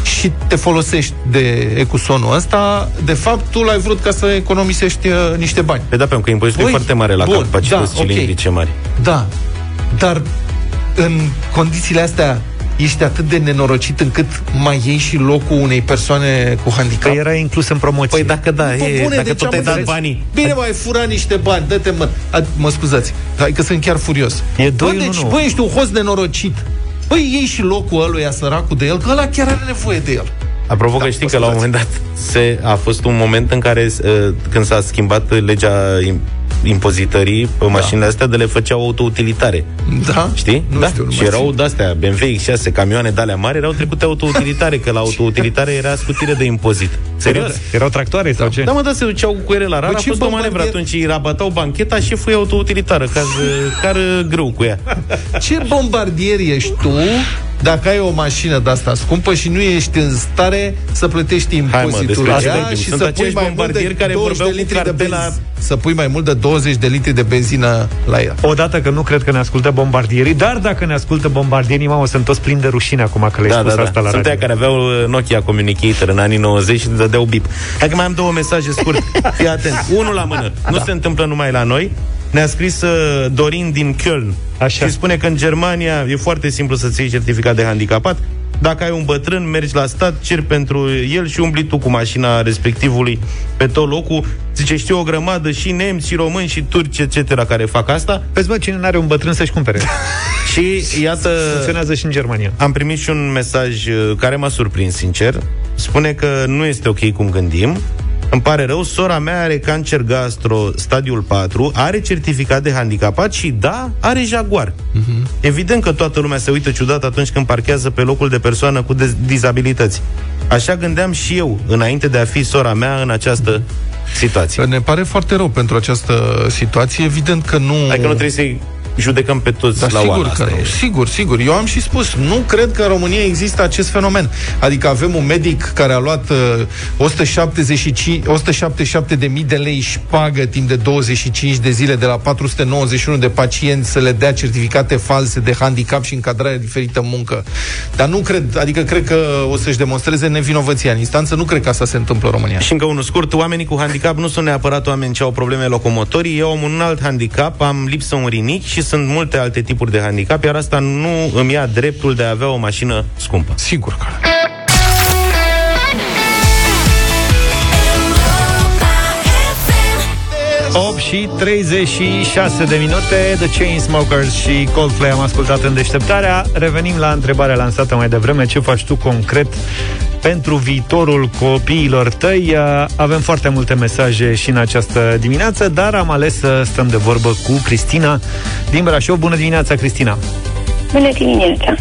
Și te folosești de ecusonul ăsta, de fapt tu l-ai vrut ca să economisești uh, niște bani. Pe da, pentru că impozitul e foarte mare la bun, capacități da, cilindrice okay. mari. Da, dar în condițiile astea ești atât de nenorocit încât mai iei și locul unei persoane cu handicap? Păi era inclus în promoție. Păi dacă da, e, bune, dacă tot ai dat banii. Bine, mai fura niște bani, dă-te mă. A, mă scuzați, hai că sunt chiar furios. E doi bă, deci, băi, ești un host nenorocit. Păi iei și locul ăluia săracul de el, că ăla chiar are nevoie de el. Apropo da, că știi că la un moment dat se, a fost un moment în care uh, când s-a schimbat legea impozitării pe da. mașinile astea de le făceau autoutilitare. Da? Știi? Nu da. știu, nu și erau de-astea, BMW X6, camioane de alea mari, erau trecute autoutilitare, că la autoutilitare era scutire de impozit. Serios? Erau tractoare sau da. ce? Da, mă, da, se duceau cu ele la rar, a fost o manevră atunci, îi rabatau bancheta și foi autoutilitară, ca, car greu cu ea. Ce bombardier ești tu dacă ai o mașină de asta scumpă și nu ești în stare să plătești impozitul la ea și să pui mai mult de care 20 de litri de benzină, să pui mai mult de 20 de litri de benzină la ea. Odată că nu cred că ne ascultă bombardierii, dar dacă ne ascultă bombardierii, mamă, sunt toți plini de rușine acum că le-ai da, spus da, da. asta la Sunt radio. care aveau uh, Nokia Communicator în anii 90 și dădeau bip. Hai că mai am două mesaje scurte. Fii atent. Unul la mână. Nu da. se întâmplă numai la noi. Ne-a scris uh, Dorin din Köln Așa. și spune că în Germania e foarte simplu să-ți iei certificat de handicapat. Dacă ai un bătrân, mergi la stat, ceri pentru el și umbli tu cu mașina respectivului pe tot locul. Zice, știu o grămadă și nemți, și români, și turci, etc., care fac asta. Vezi, bă, cine n-are un bătrân să-și cumpere. și iată... Funcționează și în Germania. Am primit și un mesaj uh, care m-a surprins, sincer. Spune că nu este ok cum gândim, Îmi pare rău, sora mea are cancer gastro stadiul 4, are certificat de handicapat și da, are Jaguar. Uh-huh. Evident că toată lumea se uită ciudat atunci când parchează pe locul de persoană cu dizabilități. Așa gândeam și eu, înainte de a fi sora mea în această situație. Ne pare foarte rău pentru această situație. Evident că nu... Adică nu trebuie să-i judecăm pe toți da, la sigur oală. Că nu. Sigur, sigur. Eu am și spus, nu cred că în România există acest fenomen. Adică avem un medic care a luat uh, 175, 177 de mii de lei șpagă timp de 25 de zile de la 491 de pacienți să le dea certificate false de handicap și încadrare diferită în muncă. Dar nu cred, adică cred că o să-și demonstreze nevinovăția în instanță. Nu cred că asta se întâmplă în România. Și încă unul scurt, oamenii cu handicap nu sunt neapărat oameni ce au probleme locomotorii. Eu am un alt handicap, am lipsă un rinic și sunt multe alte tipuri de handicap, iar asta nu îmi ia dreptul de a avea o mașină scumpă. Sigur că 8 și 36 de minute The Chainsmokers și Coldplay am ascultat în deșteptarea Revenim la întrebarea lansată mai devreme Ce faci tu concret pentru viitorul copiilor tăi? Avem foarte multe mesaje și în această dimineață Dar am ales să stăm de vorbă cu Cristina din Brașov Bună dimineața, Cristina! Bună dimineața!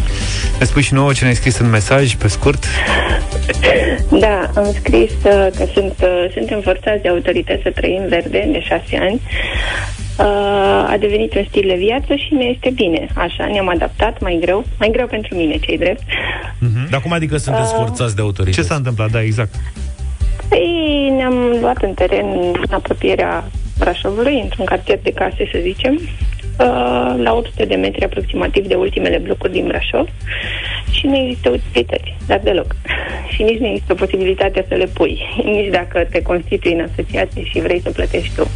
Ne spui și nouă ce ne-ai scris în mesaj, pe scurt? Da, am scris uh, că sunt, uh, suntem forțați de autorități să trăim verde de șase ani. Uh, a devenit un stil de viață și ne este bine. Așa, ne-am adaptat mai greu, mai greu pentru mine, cei drept. Uh-huh. Dar cum adică sunteți uh, forțați de autorități? Ce s-a întâmplat? Da, exact. Păi ne-am luat în teren în apropierea Brașovului, într-un cartier de case, să zicem, la 800 de metri aproximativ de ultimele blocuri din Brașov și nu există utilități, dar deloc. Și nici nu există posibilitatea să le pui, nici dacă te constitui în asociație și vrei să plătești tu.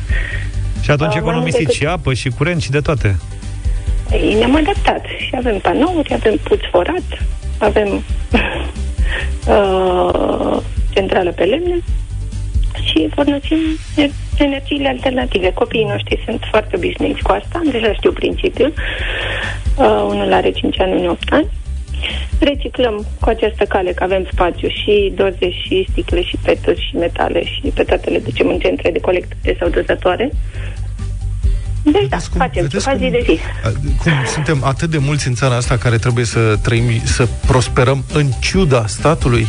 Și atunci economisiți decât... și apă, și curent, și de toate. Ei, ne-am adaptat și avem panouri, avem puț forat, avem uh, centrală pe lemne și folosim energiile alternative. Copiii noștri sunt foarte obișnuiți cu asta, deja știu principiul. Uh, unul are 5 ani, unul 8 ani. Reciclăm cu această cale, că avem spațiu și doze și sticle și peturi și metale și pe toate le ducem în centre de colectare sau dozatoare. Deci da, cum, facem ce faci zi de zi. Cum suntem atât de mulți în țara asta care trebuie să trăim, să prosperăm în ciuda statului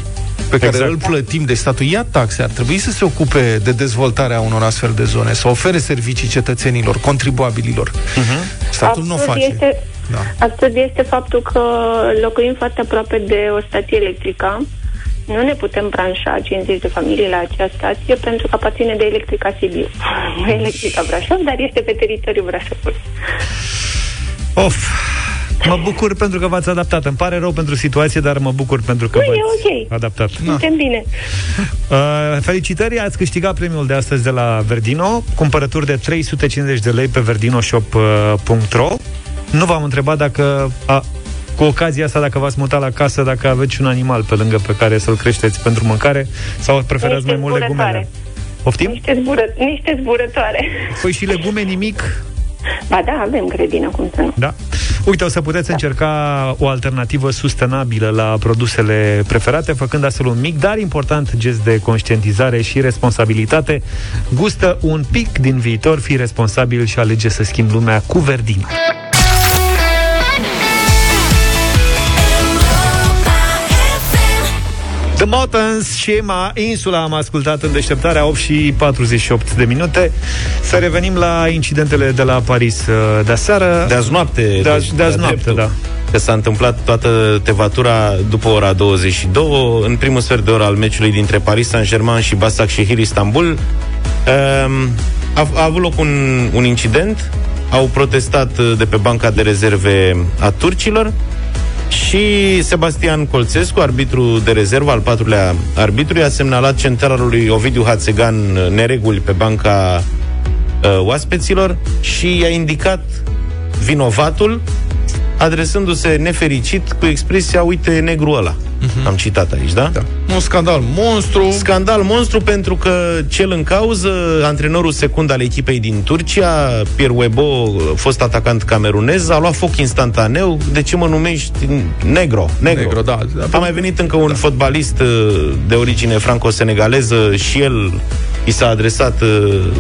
pe care exact. îl plătim de statul, ia taxe, ar trebui să se ocupe de dezvoltarea unor astfel de zone, să ofere servicii cetățenilor, contribuabililor. Uh-huh. Statul nu o face. Este, da. Absurd este faptul că locuim foarte aproape de o stație electrică, nu ne putem branșa 50 de familii la acea stație pentru că aparține de Electrica Sibiu. Nu Electrica Brașov, dar este pe teritoriul Brașovului. Of, Mă bucur pentru că v-ați adaptat. Îmi pare rău pentru situație, dar mă bucur pentru că nu, v-ați okay. adaptat. Suntem bine. Uh, felicitări, ați câștigat premiul de astăzi de la Verdino, cumpărături de 350 de lei pe verdinoshop.ro. Nu v-am întrebat dacă a, cu ocazia asta, dacă v-ați mutat la casă, dacă aveți un animal pe lângă pe care să-l creșteți pentru mâncare sau preferați niște mai mult legumele? Poftim? Niște, zbură, niște zburătoare. Păi și legume nimic? Ba da, avem grădină, cum să nu. Da. Uite, o să puteți da. încerca o alternativă sustenabilă la produsele preferate, făcând astfel un mic, dar important gest de conștientizare și responsabilitate. Gustă un pic din viitor, fi responsabil și alege să schimbi lumea cu verdin. The Motans și Emma Insula am ascultat în deșteptarea 8 și 48 de minute. Să revenim la incidentele de la Paris uh, de aseară. De azi noapte. De, azi, de azi noapte, da. Că s-a întâmplat toată tevatura după ora 22, în primul sfert de oră al meciului dintre Paris Saint-Germain și Basak Shehir Istanbul. Um, a, a avut loc un, un incident, au protestat uh, de pe banca de rezerve a turcilor, și Sebastian Colțescu, arbitru de rezervă, al patrulea arbitru, a semnalat centralului Ovidiu Hațegan nereguli pe banca uh, oaspeților și i-a indicat vinovatul adresându-se nefericit cu expresia uite negru ăla. Uh-huh. Am citat aici, da? Da. Un scandal monstru. Scandal monstru pentru că cel în cauză, antrenorul secund al echipei din Turcia, Pierre Webo, fost atacant camerunez, a luat foc instantaneu. De ce mă numești negro? Negro, negro da. A mai venit încă un da. fotbalist uh, de origine franco-senegaleză și el i s-a adresat uh,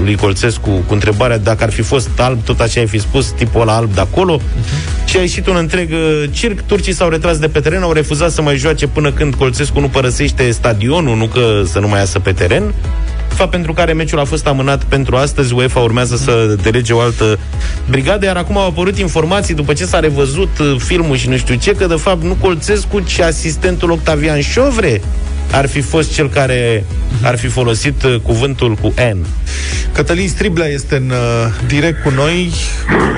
lui Colțescu cu întrebarea dacă ar fi fost alb, tot așa ai fi spus, tipul ăla alb de acolo. Uh-huh. Și a ieșit un întreg uh, circ. Turcii s-au retras de pe teren, au refuzat să mai joace până când Colțescu nu părăsește stadionul, nu că să nu mai iasă pe teren fapt pentru care meciul a fost amânat pentru astăzi. UEFA urmează să delege o altă brigadă, iar acum au apărut informații după ce s-a revăzut uh, filmul și nu știu ce, că de fapt nu Colțescu, ci asistentul Octavian Șovre ar fi fost cel care ar fi folosit uh, cuvântul cu N. Cătălin Striblea este în uh, direct cu noi,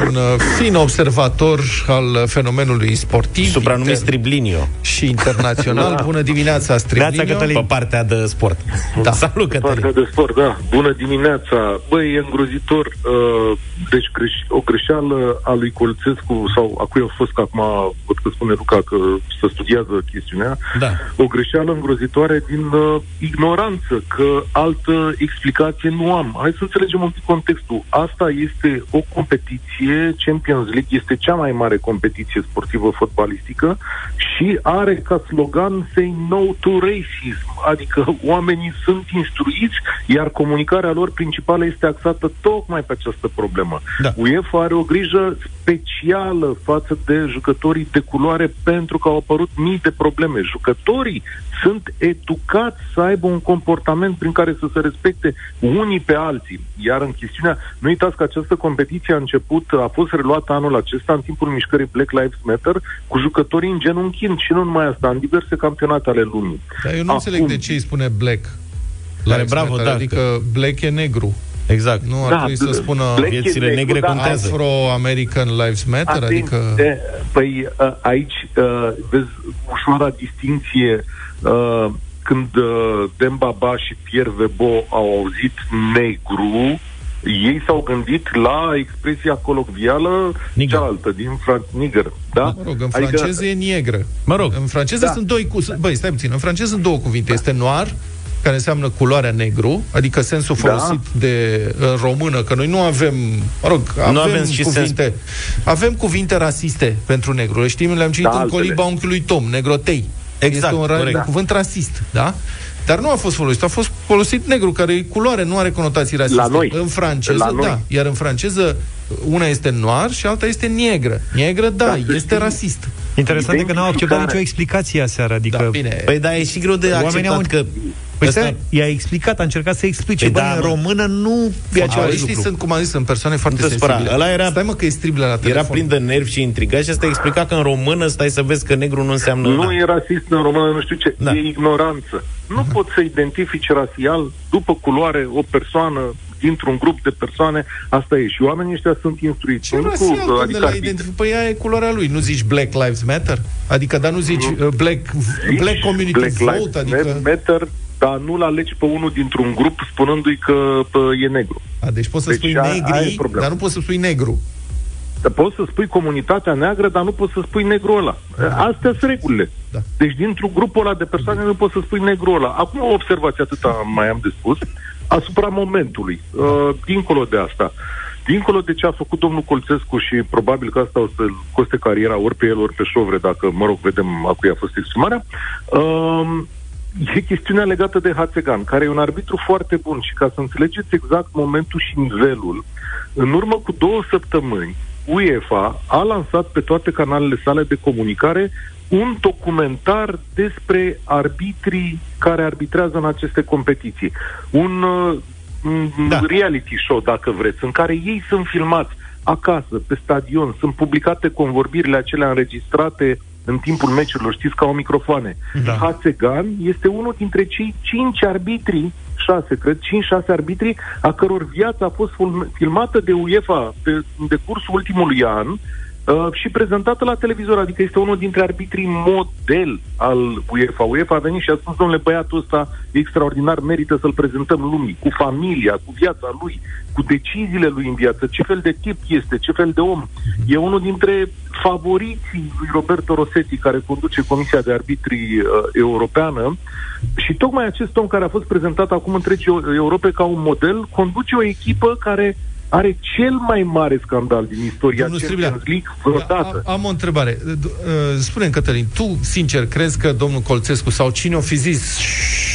un uh, fin observator al fenomenului sportiv. Supranumit inter- Striblinio. Și internațional. Da. Bună dimineața, Striblinio. Bună Cătălin. Pe partea de sport. Da. Salut, Cătălin. Partea de sport, da. Bună dimineața. Băi, e îngrozitor. Uh, deci greș- o greșeală a lui Colțescu, sau a cui a fost, că acum văd că spune Luca că să studiază chestiunea, da. o greșeală îngrozitoare din uh, ignoranță, că altă explicație nu am. Hai să înțelegem un pic contextul. Asta este o competiție, Champions League este cea mai mare competiție sportivă fotbalistică și are ca slogan Say no to racism, adică oamenii sunt instruiți, iar comunicarea lor principală este axată tocmai pe această problemă. Da. UEFA are o grijă specială față de jucătorii de culoare pentru că au apărut mii de probleme. Jucătorii sunt educați să aibă un comportament prin care să se respecte unii pe alții. Iar în chestiunea, nu uitați că această competiție a început, a fost reluată anul acesta în timpul mișcării Black Lives Matter cu jucătorii în genunchind și nu numai asta, în diverse campionate ale lumii. Dar eu nu Acum, înțeleg de ce îi spune Black. Lives bravo, Matter, da, adică că... Black e negru. Exact. Nu ar da, trebui să spună viețile negru, negre da, contează. Afro-American Lives Matter? Atent, adică... De, păi aici vezi ușoara distinție când uh, Dembaba și Pierre Vebo au auzit negru, ei s-au gândit la expresia colocvială Niger. cealaltă, din Fran- Niger. Da? Mă rog, în adică- franceză adică... e negră. Mă rog. În franceză da. sunt doi... Cu... Băi, stai puțin. În franceză sunt două cuvinte. Este noir, care înseamnă culoarea negru, adică sensul da. folosit da. de în română, că noi nu avem, mă rog, avem, nu avem și cuvinte, sens... avem cuvinte rasiste pentru negru. Le știm, le-am citit da, în coliba unchiului Tom, negrotei. Exact, este un, un cuvânt rasist, da? Dar nu a fost folosit, a fost folosit negru, care e culoare, nu are conotații rasiste. La noi. În franceză, La noi. da. Iar în franceză, una este noir și alta este negră. Negră, da, da este rasist. Interesant e că n-au acceptat nicio explicație aseară. Adică... Da, bine. Păi da, e și greu de acceptat au... că Păi asta... i-a explicat, a încercat să explice, păi da, în română nu e același lucru. sunt, cum am zis, sunt persoane foarte nu sensibile. Ăla era, Stai mă că e stribil la telefon. Era plin de nervi și intrigat și asta explica că în română stai să vezi că negru nu înseamnă... Nu e rasist în română, nu știu ce, da. e ignoranță. Nu uh-huh. poți să identifici rasial după culoare o persoană dintr-un grup de persoane, asta e. Și oamenii ăștia sunt instruiți. Ce rasial cu, adică la identific? Păi aia e culoarea lui. Nu zici Black Lives Matter? Adică, dar nu zici uh, Black, zici Black Community Black Vote? Adică... Matter dar nu-l alegi pe unul dintr-un grup spunându-i că pă, e negru. A, deci poți să deci spui negri, dar nu poți să spui negru. Poți să spui comunitatea neagră, dar nu poți să spui negru ăla. Da. Astea sunt regulile. Da. Deci dintr-un grup ăla de persoane nu poți să spui negru ăla. Acum o observație atâta mai am de spus asupra momentului. Uh, dincolo de asta. Dincolo de ce a făcut domnul Colțescu și probabil că asta o să coste cariera ori pe el, ori pe șovre, dacă, mă rog, vedem a cui a fost exprimarea, uh, E chestiunea legată de Hațegan, care e un arbitru foarte bun și ca să înțelegeți exact momentul și nivelul, în urmă cu două săptămâni, UEFA a lansat pe toate canalele sale de comunicare un documentar despre arbitrii care arbitrează în aceste competiții. Un, uh, da. reality show, dacă vreți, în care ei sunt filmați acasă, pe stadion, sunt publicate convorbirile acelea înregistrate în timpul meciurilor, știți, ca o microfoane. Da. Hațegan este unul dintre cei cinci arbitri, șase, cred, cinci, șase arbitri, a căror viață a fost filmată de UEFA pe, în decursul ultimului an, Uh, și prezentată la televizor, adică este unul dintre arbitrii model al UEFA. UEFA a venit și a spus, domnule, băiatul ăsta extraordinar, merită să-l prezentăm lumii, cu familia, cu viața lui, cu deciziile lui în viață, ce fel de tip este, ce fel de om. E unul dintre favoriții lui Roberto Rossetti, care conduce Comisia de Arbitri uh, Europeană, și tocmai acest om care a fost prezentat acum întregii Europe ca un model, conduce o echipă care are cel mai mare scandal din istoria Domnul Champions League vreodată. Am, am o întrebare. Uh, spune Cătălin, tu, sincer, crezi că domnul Colțescu sau cine o fi zis,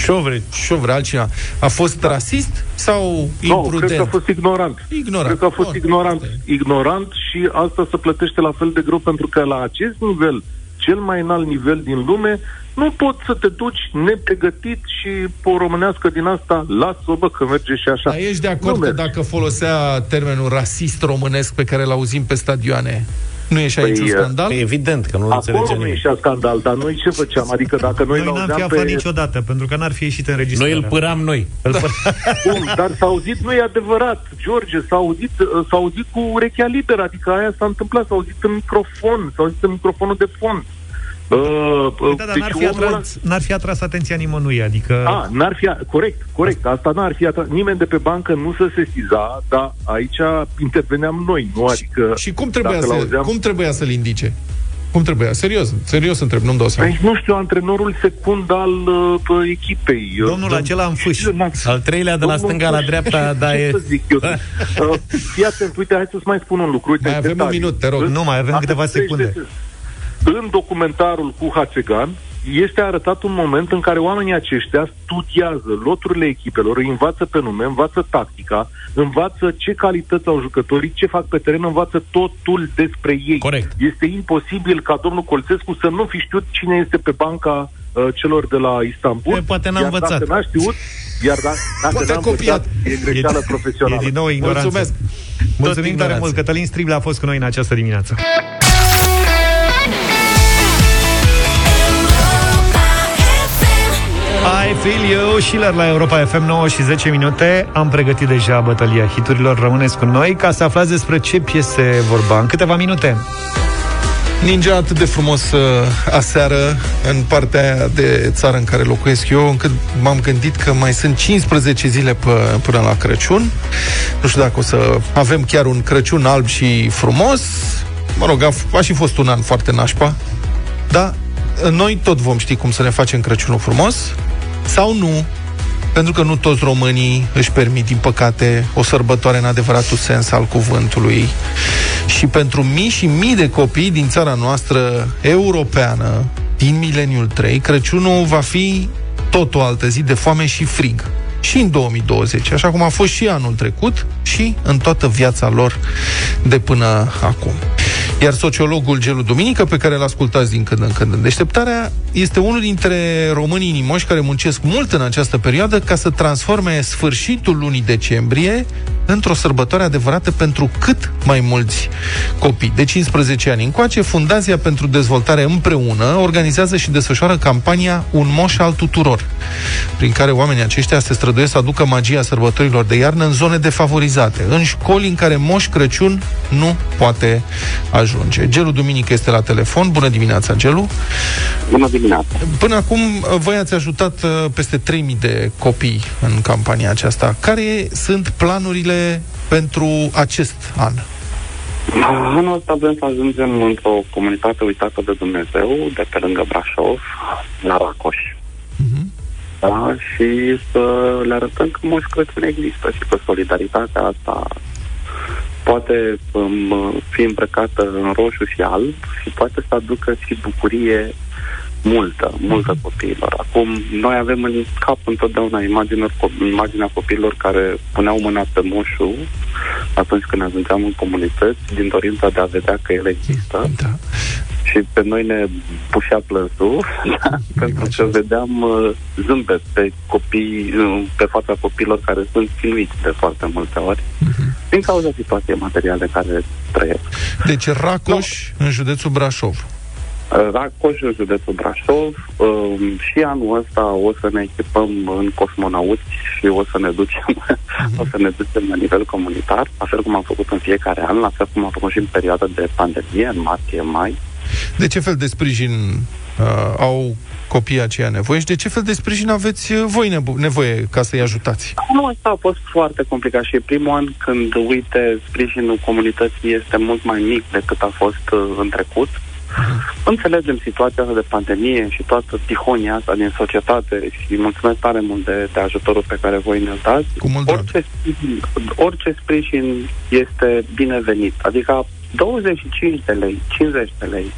șovre, șovre, altcineva, a fost rasist sau imprudent? Nu, cred că a fost ignorant. Ignorant. Cred că a fost oh, ignorant, ignorant și asta se plătește la fel de greu pentru că la acest nivel, cel mai înalt nivel din lume, nu poți să te duci nepregătit și o românească din asta, lasă-o bă că merge și așa. Dar ești de acord nu că merge. dacă folosea termenul rasist românesc pe care l-auzim pe stadioane, nu e și aici păi, un scandal? Păi evident că nu înțelege nu e și scandal, dar noi ce făceam? Adică dacă noi, noi n-am fi aflat pe... niciodată, pentru că n-ar fi ieșit în registrare. Noi îl păram noi. Îl da. Bun, dar s-a auzit, nu e adevărat, George, s-a auzit, s-a auzit cu urechea liberă, adică aia s-a întâmplat, s-a auzit în microfon, s-a auzit în microfonul de fond. Uh, păi da, dar deci n-ar, fi atras, n-ar fi atras atenția nimănui, adică... A, n-ar fi, corect, corect, asta n-ar fi atras, nimeni de pe bancă nu se sesiza, dar aici interveneam noi, nu? Adică... Și, și cum, trebuia să, auzeam... cum trebuia să-l indice? Cum trebuia? Serios, serios întreb, nu-mi dau seama. Păi, nu știu, antrenorul secund al uh, echipei. Domnul Dom- acela în fâș. Al treilea de la stânga la dreapta, da, e... Să zic eu? uh, fii atent, uite, hai să-ți mai spun un lucru. Uite, mai avem detalii. un minut, te rog. Nu, mai avem câteva secunde. De, în documentarul cu Hațegan este arătat un moment în care oamenii aceștia studiază loturile echipelor, îi învață pe nume, învață tactica, învață ce calități au jucătorii, ce fac pe teren, învață totul despre ei. Corect. Este imposibil ca domnul Colțescu să nu fi știut cine este pe banca uh, celor de la Istanbul. E, poate n-a iar învățat. Dacă n-a știut, iar da, dacă poate n-a învățat, e greșeală e, profesională. E din nou ignoranță. Mulțumesc. Mulțumim tare mult. Cătălin Strible a fost cu noi în această dimineață. I Feel You, Schiller la Europa FM 9 și 10 minute. Am pregătit deja bătălia hiturilor. Rămâneți cu noi ca să aflați despre ce piese vorba în câteva minute. Ninja atât de frumos uh, aseară în partea aia de țară în care locuiesc eu, încât m-am gândit că mai sunt 15 zile p- până la Crăciun. Nu știu dacă o să avem chiar un Crăciun alb și frumos. Mă rog, a, a și fost un an foarte nașpa, dar noi tot vom ști cum să ne facem Crăciunul frumos sau nu, pentru că nu toți românii își permit, din păcate, o sărbătoare în adevăratul sens al cuvântului. Și pentru mii și mii de copii din țara noastră europeană, din mileniul 3, Crăciunul va fi tot o altă zi de foame și frig. Și în 2020, așa cum a fost și anul trecut și în toată viața lor de până acum. Iar sociologul Gelu Duminică, pe care îl ascultați din când în când în deșteptarea, este unul dintre românii inimoși care muncesc mult în această perioadă ca să transforme sfârșitul lunii decembrie într-o sărbătoare adevărată pentru cât mai mulți copii. De 15 ani încoace, Fundația pentru Dezvoltare Împreună organizează și desfășoară campania Un moș al tuturor, prin care oamenii aceștia se străduiesc să aducă magia sărbătorilor de iarnă în zone defavorizate, în școli în care Moș Crăciun nu poate ajunge. Gelu Duminică este la telefon. Bună dimineața, Gelu! Bună dimineața! Până acum, voi ați ajutat uh, peste 3000 de copii în campania aceasta. Care sunt planurile pentru acest an? Anul ăsta vrem să ajungem într-o comunitate uitată de Dumnezeu, de pe lângă Brașov, la Racoș. Uh-huh. Da, și să le arătăm că Moș Crăciun există și că solidaritatea asta poate um, fi îmbrăcată în roșu și alb și poate să aducă și bucurie multă, multă copiilor. Acum, noi avem în cap întotdeauna imaginea, imaginea copiilor care puneau mâna pe moșul atunci când ajungeam în comunități, din dorința de a vedea că el există. Da. Și pe noi ne pușea plânsul, da? pentru că vedeam uh, zâmbet pe copii, uh, pe fața copiilor care sunt chinuiți de foarte multe ori, uh-huh. din cauza situației materiale care trăiesc. Deci Racoș, no. în județul Brașov. Racoș, în județul Brașov. Um, și anul ăsta o să ne echipăm în cosmonauți și o să ne ducem, uh-huh. o să ne ducem la nivel comunitar, la fel cum am făcut în fiecare an, la fel cum am făcut și în perioada de pandemie, în martie, mai. De ce fel de sprijin uh, au copiii aceia nevoie și de ce fel de sprijin aveți uh, voi nevoie ca să-i ajutați? Nu, asta a fost foarte complicat și primul an când, uite, sprijinul comunității este mult mai mic decât a fost uh, în trecut. Uh-huh. Înțelegem situația asta de pandemie și toată tihonia asta din societate și mulțumesc tare mult de, de ajutorul pe care voi ne-l dați. Cu mult orice, orice sprijin este binevenit. Adică 25 de lei, 50 de lei,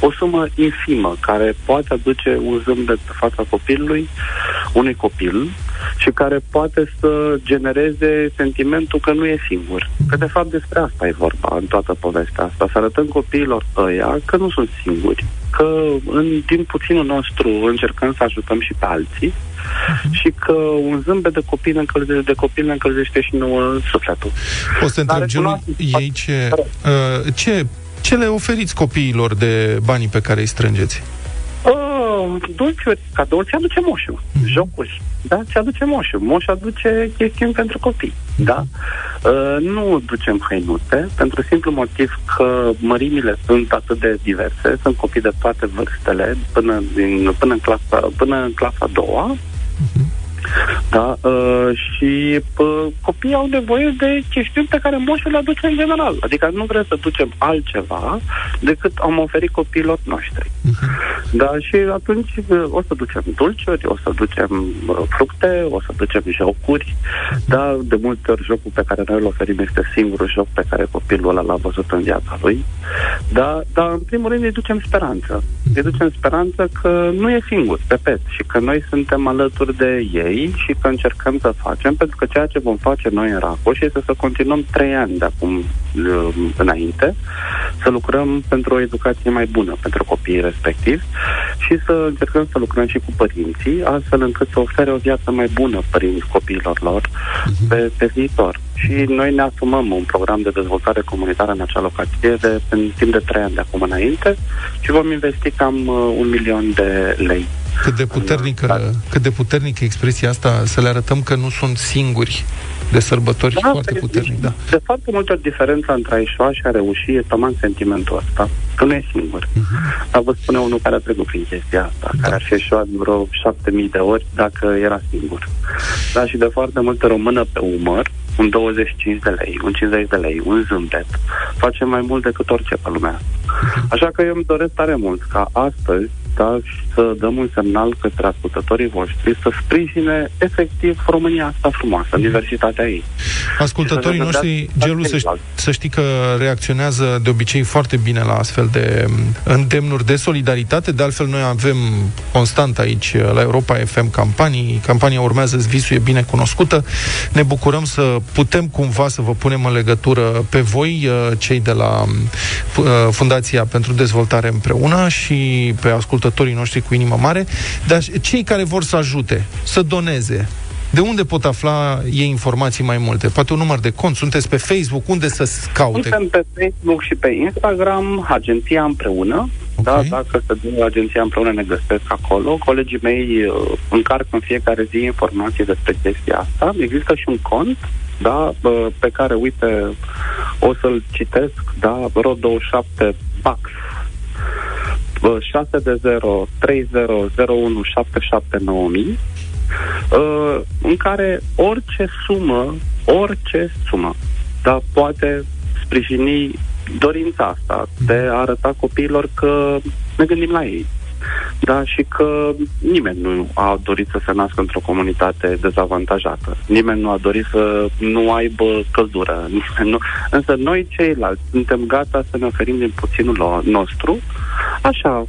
o sumă infimă care poate aduce un zâmbet pe fața copilului, unui copil, și care poate să genereze sentimentul că nu e singur. Că de fapt despre asta e vorba în toată povestea asta, să arătăm copiilor ăia că nu sunt singuri, că în, din puținul nostru încercăm să ajutăm și pe alții uh-huh. și că un zâmbet de copil încălzește, de copil ne încălzește și nouă sufletul. O să întreb, Gelu, ei ce, uh, ce, ce le oferiți copiilor de banii pe care îi strângeți? Uh, dulciuri, cadouri, ți aduce moșul, mm-hmm. jocuri, da, ți aduce moșul. Moș aduce chestiuni pentru copii, mm-hmm. da. Uh, nu ducem hăinute, pentru simplu motiv că mărimile sunt atât de diverse, sunt copii de toate vârstele, până, din, până, în, clasa, până în clasa a doua, mm-hmm. Da? Uh, și uh, copiii au nevoie de chestiuni pe care moșul le aduce în general. Adică nu vrem să ducem altceva decât am oferit copiilor noștri. Uh-huh. Da? Și atunci uh, o să ducem dulciuri, o să ducem uh, fructe, o să ducem jocuri. Uh-huh. Da? De multe ori jocul pe care noi îl oferim este singurul joc pe care copilul ăla l-a văzut în viața lui. Da? Dar în primul rând îi ducem speranță. Îi ducem speranță că nu e singur, repet, și că noi suntem alături de ei ei și că încercăm să facem, pentru că ceea ce vom face noi în Racoș este să continuăm trei ani de acum uh, înainte, să lucrăm pentru o educație mai bună pentru copiii respectivi și să încercăm să lucrăm și cu părinții, astfel încât să ofere o viață mai bună părinți copiilor lor uh-huh. pe, pe viitor. Și noi ne asumăm un program de dezvoltare comunitară în acea locație de, în timp de trei ani de acum înainte și vom investi cam uh, un milion de lei cât de puternică, cât de puternică expresia asta, să le arătăm că nu sunt singuri de sărbători da, foarte puternic, da. De foarte multă diferență între a ieșua și a reuși e tocmai sentimentul ăsta, că nu e singur. Uh-huh. Dar vă spune unul care a trecut prin chestia asta, da. care ar fi ieșuat vreo șapte mii de ori dacă era singur. Da, și de foarte multe română pe umăr, un 25 de lei, un 50 de lei, un zâmbet, face mai mult decât orice pe lumea. Mhm. Așa că eu îmi doresc tare mult ca astăzi da, și să dăm un semnal către ascultătorii voștri să sprijine efectiv România asta frumoasă, diversitatea ei. Ascultătorii noștri, Gelu, să, să știi că reacționează de obicei foarte bine la astfel de mm, îndemnuri de solidaritate. De altfel, noi avem constant aici la Europa FM campanii. Campania urmează Visul e bine cunoscută. Ne bucurăm să putem cumva să vă punem în legătură pe voi, uh, cei de la mm, uh, Fundația pentru Dezvoltare Împreună și pe ascultătorii ascultătorii noștri cu inimă mare, dar cei care vor să ajute, să doneze, de unde pot afla ei informații mai multe? Poate un număr de cont? Sunteți pe Facebook? Unde să caute? Suntem pe Facebook și pe Instagram, Agenția Împreună. Okay. Da, dacă se dă Agenția Împreună, ne găsesc acolo. Colegii mei uh, încarcă în fiecare zi informații despre chestia asta. Există și un cont da, pe care, uite, o să-l citesc, da, RO27 Bax 6 de 0 3001 779000 în care orice sumă, orice sumă, dar poate sprijini dorința asta de a arăta copiilor că ne gândim la ei. Da, și că nimeni nu a dorit să se nască într-o comunitate dezavantajată. Nimeni nu a dorit să nu aibă căldură. nu. Însă noi ceilalți suntem gata să ne oferim din puținul nostru, așa,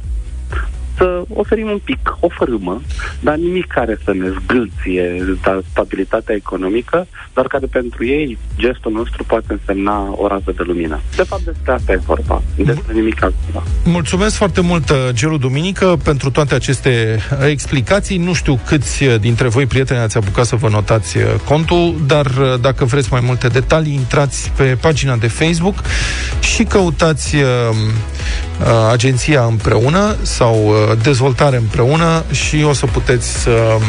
să oferim un pic, o fărâmă, dar nimic care să ne zgâlție stabilitatea economică, dar care pentru ei gestul nostru poate însemna o rază de lumină. De fapt, despre asta e vorba, despre nimic altceva. Mulțumesc foarte mult, uh, Gelu Duminică, pentru toate aceste uh, explicații. Nu știu câți uh, dintre voi, prieteni, ați apucat să vă notați contul, dar dacă vreți mai multe detalii, intrați pe pagina de Facebook și căutați uh, agenția împreună sau uh, dezvoltare împreună și o să puteți să um,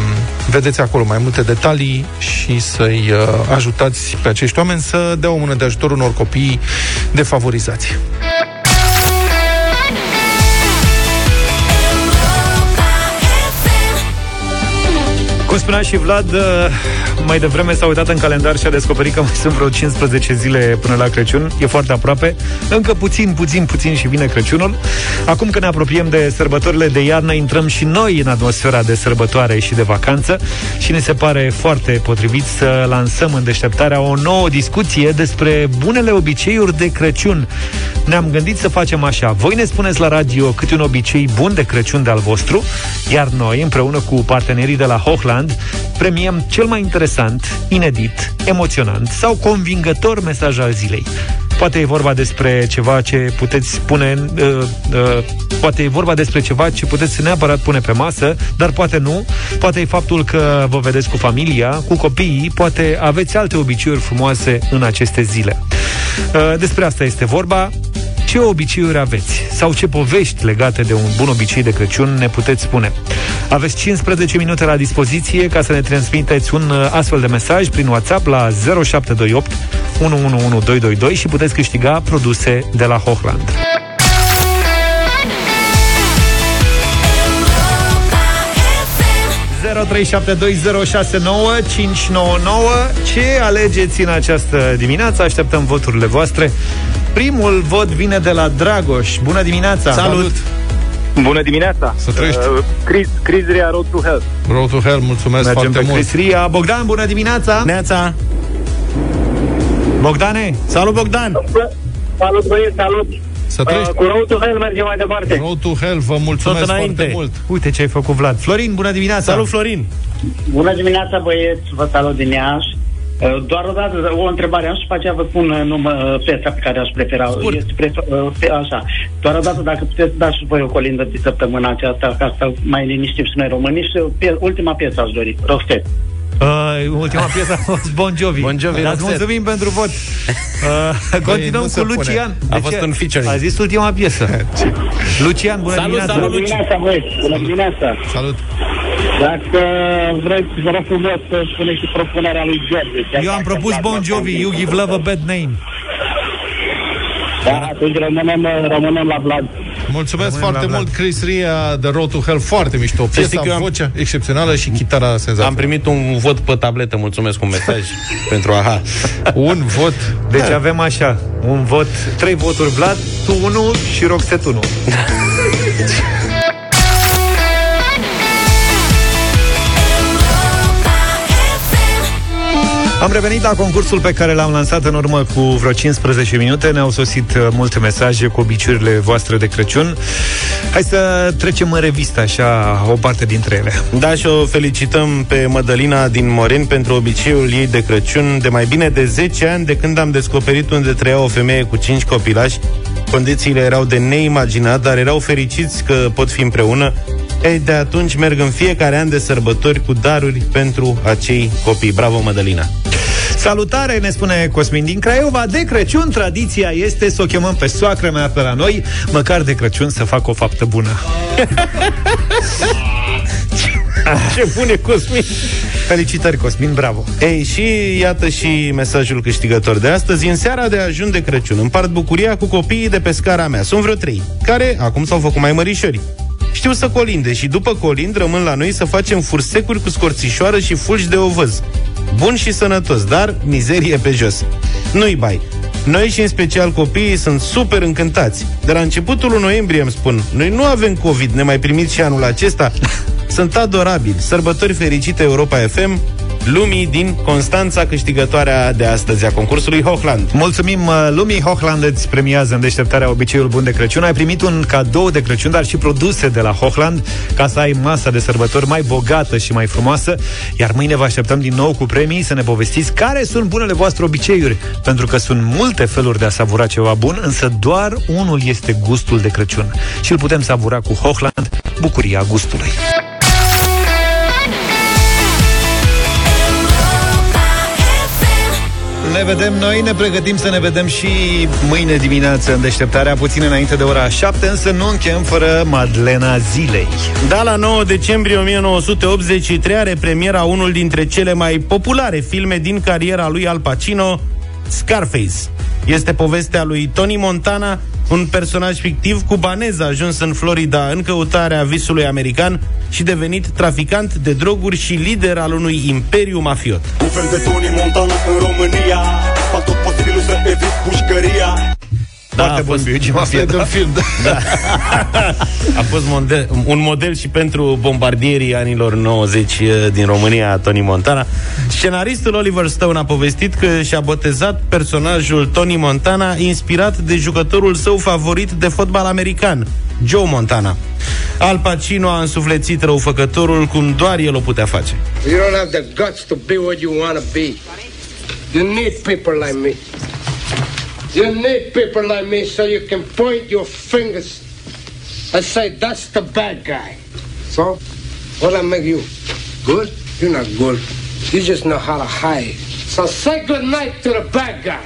vedeți acolo mai multe detalii și să-i uh, ajutați pe acești oameni să dea o mână de ajutor unor copii defavorizați. Cum spunea și Vlad, uh, mai devreme s-a uitat în calendar și a descoperit că mai sunt vreo 15 zile până la Crăciun. E foarte aproape. Încă puțin, puțin, puțin și vine Crăciunul. Acum că ne apropiem de sărbătorile de iarnă, intrăm și noi în atmosfera de sărbătoare și de vacanță și ne se pare foarte potrivit să lansăm în deșteptarea o nouă discuție despre bunele obiceiuri de Crăciun. Ne-am gândit să facem așa. Voi ne spuneți la radio câte un obicei bun de Crăciun de-al vostru, iar noi, împreună cu partenerii de la Hochland, premiem cel mai interesant, inedit, emoționant sau convingător mesaj al zilei. Poate e vorba despre ceva ce puteți spune, uh, uh, poate e vorba despre ceva ce puteți neapărat pune pe masă, dar poate nu. Poate e faptul că vă vedeți cu familia, cu copiii, poate aveți alte obiceiuri frumoase în aceste zile. Uh, despre asta este vorba ce obiceiuri aveți sau ce povești legate de un bun obicei de Crăciun ne puteți spune. Aveți 15 minute la dispoziție ca să ne transmiteți un uh, astfel de mesaj prin WhatsApp la 0728 111222 și puteți câștiga produse de la Hochland. 0372069599. Ce alegeți în această dimineață? Așteptăm voturile voastre. Primul vot vine de la Dragoș. Bună dimineața! Salut! Bună dimineața! Să trăiești! Uh, Chris, Chris Ria, Road to Hell. Road to Hell, mulțumesc Mergem foarte pe mult! Chris Ria. Bogdan, bună dimineața! Neața! Bogdane! Salut, Bogdan! Salut, băieți, salut! Să trăiești! Uh, cu Road to Hell mergem mai departe. Road to Hell, vă mulțumesc Tot înainte. foarte mult! Uite ce ai făcut, Vlad. Florin, bună dimineața! Salut, Florin! Bună dimineața, băieți, vă salut din Iași. Uh, Doar o dată, o întrebare am și după aceea vă spun uh, numă, piesa pe care aș prefera. Scurt. Este prefer, uh, pe, așa. Doar o dată, dacă puteți da și voi o colindă de săptămâna aceasta, ca să mai liniștim și noi românii și pie, ultima piesă aș dori, Roxette. Uh, ultima piesă a fost Bon Jovi. Bon Jovi, Dar îți Roxette. mulțumim pentru vot. Uh, continuăm nu cu se pune. Lucian. A De fost ce? un featuring. A zis ultima piesă. Lucian, bună Salut, dimineața. salut, Bună dimineața, băieți! Bună dimineața! Salut! Dacă vreți, vă rog frumos să spuneți și propunerea lui George. chiar Eu am dacă propus v-ați Bon luat Jovi, You Give Love a Bad Name. Da, atunci rămânem, rămânem la Vlad. Mulțumesc Rămânem foarte la mult, Chris Ria, The Road to Hell, foarte mișto. știți Piesa, că eu am- vocea excepțională și chitara senzațională. Am primit un vot pe tabletă, mulțumesc cu un mesaj pentru AHA. Un vot. Deci avem așa, un vot, trei voturi Vlad, tu unu și Roxette unu. Am revenit la concursul pe care l-am lansat în urmă cu vreo 15 minute. Ne-au sosit uh, multe mesaje cu obiceiurile voastre de Crăciun. Hai să trecem în revistă așa o parte dintre ele. Da, și o felicităm pe Mădălina din Moren pentru obiceiul ei de Crăciun de mai bine de 10 ani de când am descoperit unde trăia o femeie cu 5 copilași. Condițiile erau de neimaginat, dar erau fericiți că pot fi împreună. Ei, de atunci merg în fiecare an de sărbători cu daruri pentru acei copii. Bravo, Mădălina! Salutare, ne spune Cosmin din Craiova. De Crăciun, tradiția este să o chemăm pe soacră mea pe la noi, măcar de Crăciun să facă o faptă bună. Ce bune, Cosmin! Felicitări, Cosmin, bravo! Ei, și iată și mesajul câștigător de astăzi. În seara de ajun de Crăciun împart bucuria cu copiii de pe scara mea. Sunt vreo trei, care acum s-au făcut mai mărișori. Știu să colinde și după colind rămân la noi să facem fursecuri cu scorțișoară și fulgi de ovăz. Bun și sănătos, dar mizerie pe jos. Nu-i bai. Noi și în special copiii sunt super încântați. De la începutul lui noiembrie îmi spun, noi nu avem COVID, ne mai primiți și anul acesta? Sunt adorabili. Sărbători fericite Europa FM, lumii din Constanța, câștigătoarea de astăzi a concursului Hochland. Mulțumim, uh, Lumii Hochland îți premiază în deșteptarea obiceiul bun de Crăciun. Ai primit un cadou de Crăciun, dar și produse de la Hochland, ca să ai masa de sărbători mai bogată și mai frumoasă. Iar mâine vă așteptăm din nou cu premii să ne povestiți care sunt bunele voastre obiceiuri, pentru că sunt multe feluri de a savura ceva bun, însă doar unul este gustul de Crăciun. Și îl putem savura cu Hochland, bucuria gustului. Ne vedem noi, ne pregătim să ne vedem și mâine dimineață în deșteptarea, puțin înainte de ora 7, însă nu încheiem fără Madlena Zilei. Da, la 9 decembrie 1983 are premiera unul dintre cele mai populare filme din cariera lui Al Pacino, Scarface. Este povestea lui Tony Montana, un personaj fictiv cubanez a ajuns în Florida în căutarea visului american și devenit traficant de droguri și lider al unui imperiu mafiot. Un fel de Tony Montana în România Fac tot posibilul să evit pușcăria Da, Foarte a bun fost, Biugi, Asta e de un film, da. a fost model, un model și pentru bombardierii anilor 90 din România, Tony Montana. Scenaristul Oliver Stone a povestit că și-a botezat personajul Tony Montana inspirat de jucătorul său favorit de fotbal american, Joe Montana. Al Pacino a însuflețit răufăcătorul cum doar el o putea face. You don't have the guts to be what you want to be. You need people like me. You need people like me so you can point your fingers and say, that's the bad guy. So, what I make you? Good? You're not good. You just know how to hide. So say good night to the bad guy.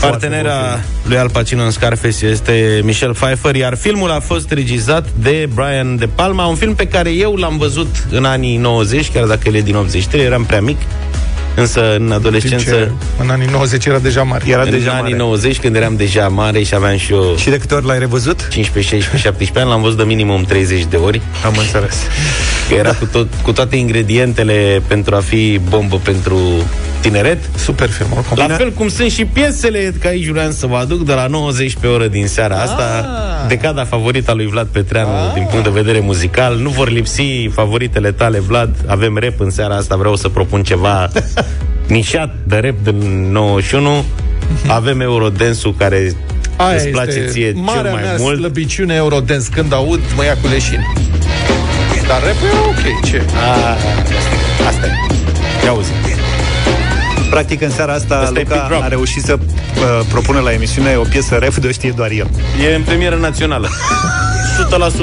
Partenera lui Al Pacino în Scarface este Michelle Pfeiffer, iar filmul a fost regizat de Brian De Palma, un film pe care eu l-am văzut în anii 90, chiar dacă el e din 83, eram prea mic, însă în adolescență... Ce, în anii 90 era deja mare. Era în deja anii mare. 90, când eram deja mare și aveam și eu Și de câte ori l-ai revăzut? 15, 16, 17 ani, l-am văzut de minimum 30 de ori. Am înțeles. Că era cu, tot, cu toate ingredientele pentru a fi bombă pentru tineret. Super film, oricum. La fel cum sunt și piesele, că aici vreau să vă aduc, de la 90 pe oră din seara asta, decada favorită a lui Vlad Petreanu din punct de vedere muzical. Nu vor lipsi favoritele tale, Vlad. Avem rap în seara asta, vreau să propun ceva nișat de rap din 91. Avem Eurodance-ul care Aia îți place este ție cel marea mai mea mult. slăbiciune Eurodance. Când aud, mă ia cu leșin. Dar rap era ok, ce? A, asta e. Ia auzi. Practic, în seara asta, Asta e Luca Big Drop. a reușit să uh, propună la emisiune o piesă ref de o știe doar el. E în premieră națională.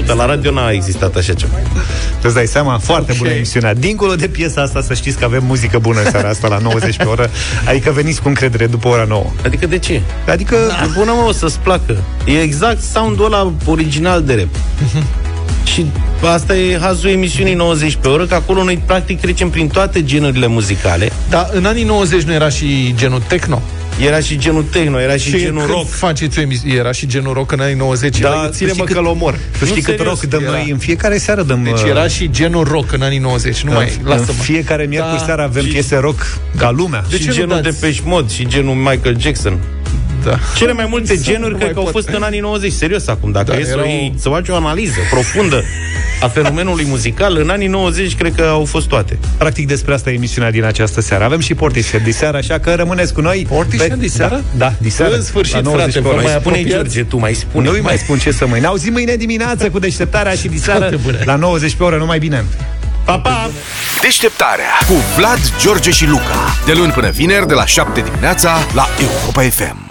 100%. La radio n-a existat așa ceva. Îți dai seama? Foarte bună emisiunea. Dincolo de piesa asta, să știți că avem muzică bună în seara asta la 90 pe oră. Adică veniți cu încredere după ora 9. Adică de ce? Adică... Da. Bună mă, o să-ți placă. E exact soundul ăla original de rap. Și asta e hazul emisiunii 90 pe oră, că acolo noi practic trecem prin toate genurile muzicale. Dar în anii 90 nu era și genul techno? Era și genul techno, era și, Și genul când rock. faceți o emisie, era și genul rock în anii 90? Da, era, ține-mă știi că cât- l omor. Tu știi Nu, cât serios, rock dăm era. noi în fiecare seară dăm... Deci uh, era și genul rock în anii 90, nu mai, în lasă-mă. fiecare miercuri Da. seara avem Și- piese rock ca lumea. De și ce nu genul de dați? Depeche Mode și genul Michael Jackson. Da. Cele mai multe Să genuri nu cred mai că au pot. fost în anii 90, serios acum. Dacă Da, e să, erau- o iei, să faci o analiză profundă a fenomenului muzical, în anii 90 cred că au fost toate. Practic despre asta e emisiunea din această seară. Avem și Portishead diseară, așa că rămâneți cu noi. Portishead Pe- diseară? Da, da diseară. În sfârșit, La 90 frate, pe vă oră. mai Mai spune apropiați? George, tu mai spune. Nu îi mai spun ce să mai. Ne auzim mâine dimineață cu deșteptarea și diseară Foarte bune. la 90 pe oră. Numai bine! Pa, pa! Deșteptarea cu Vlad, George și Luca. De luni până vineri, de la 7 dimineața, la Europa FM.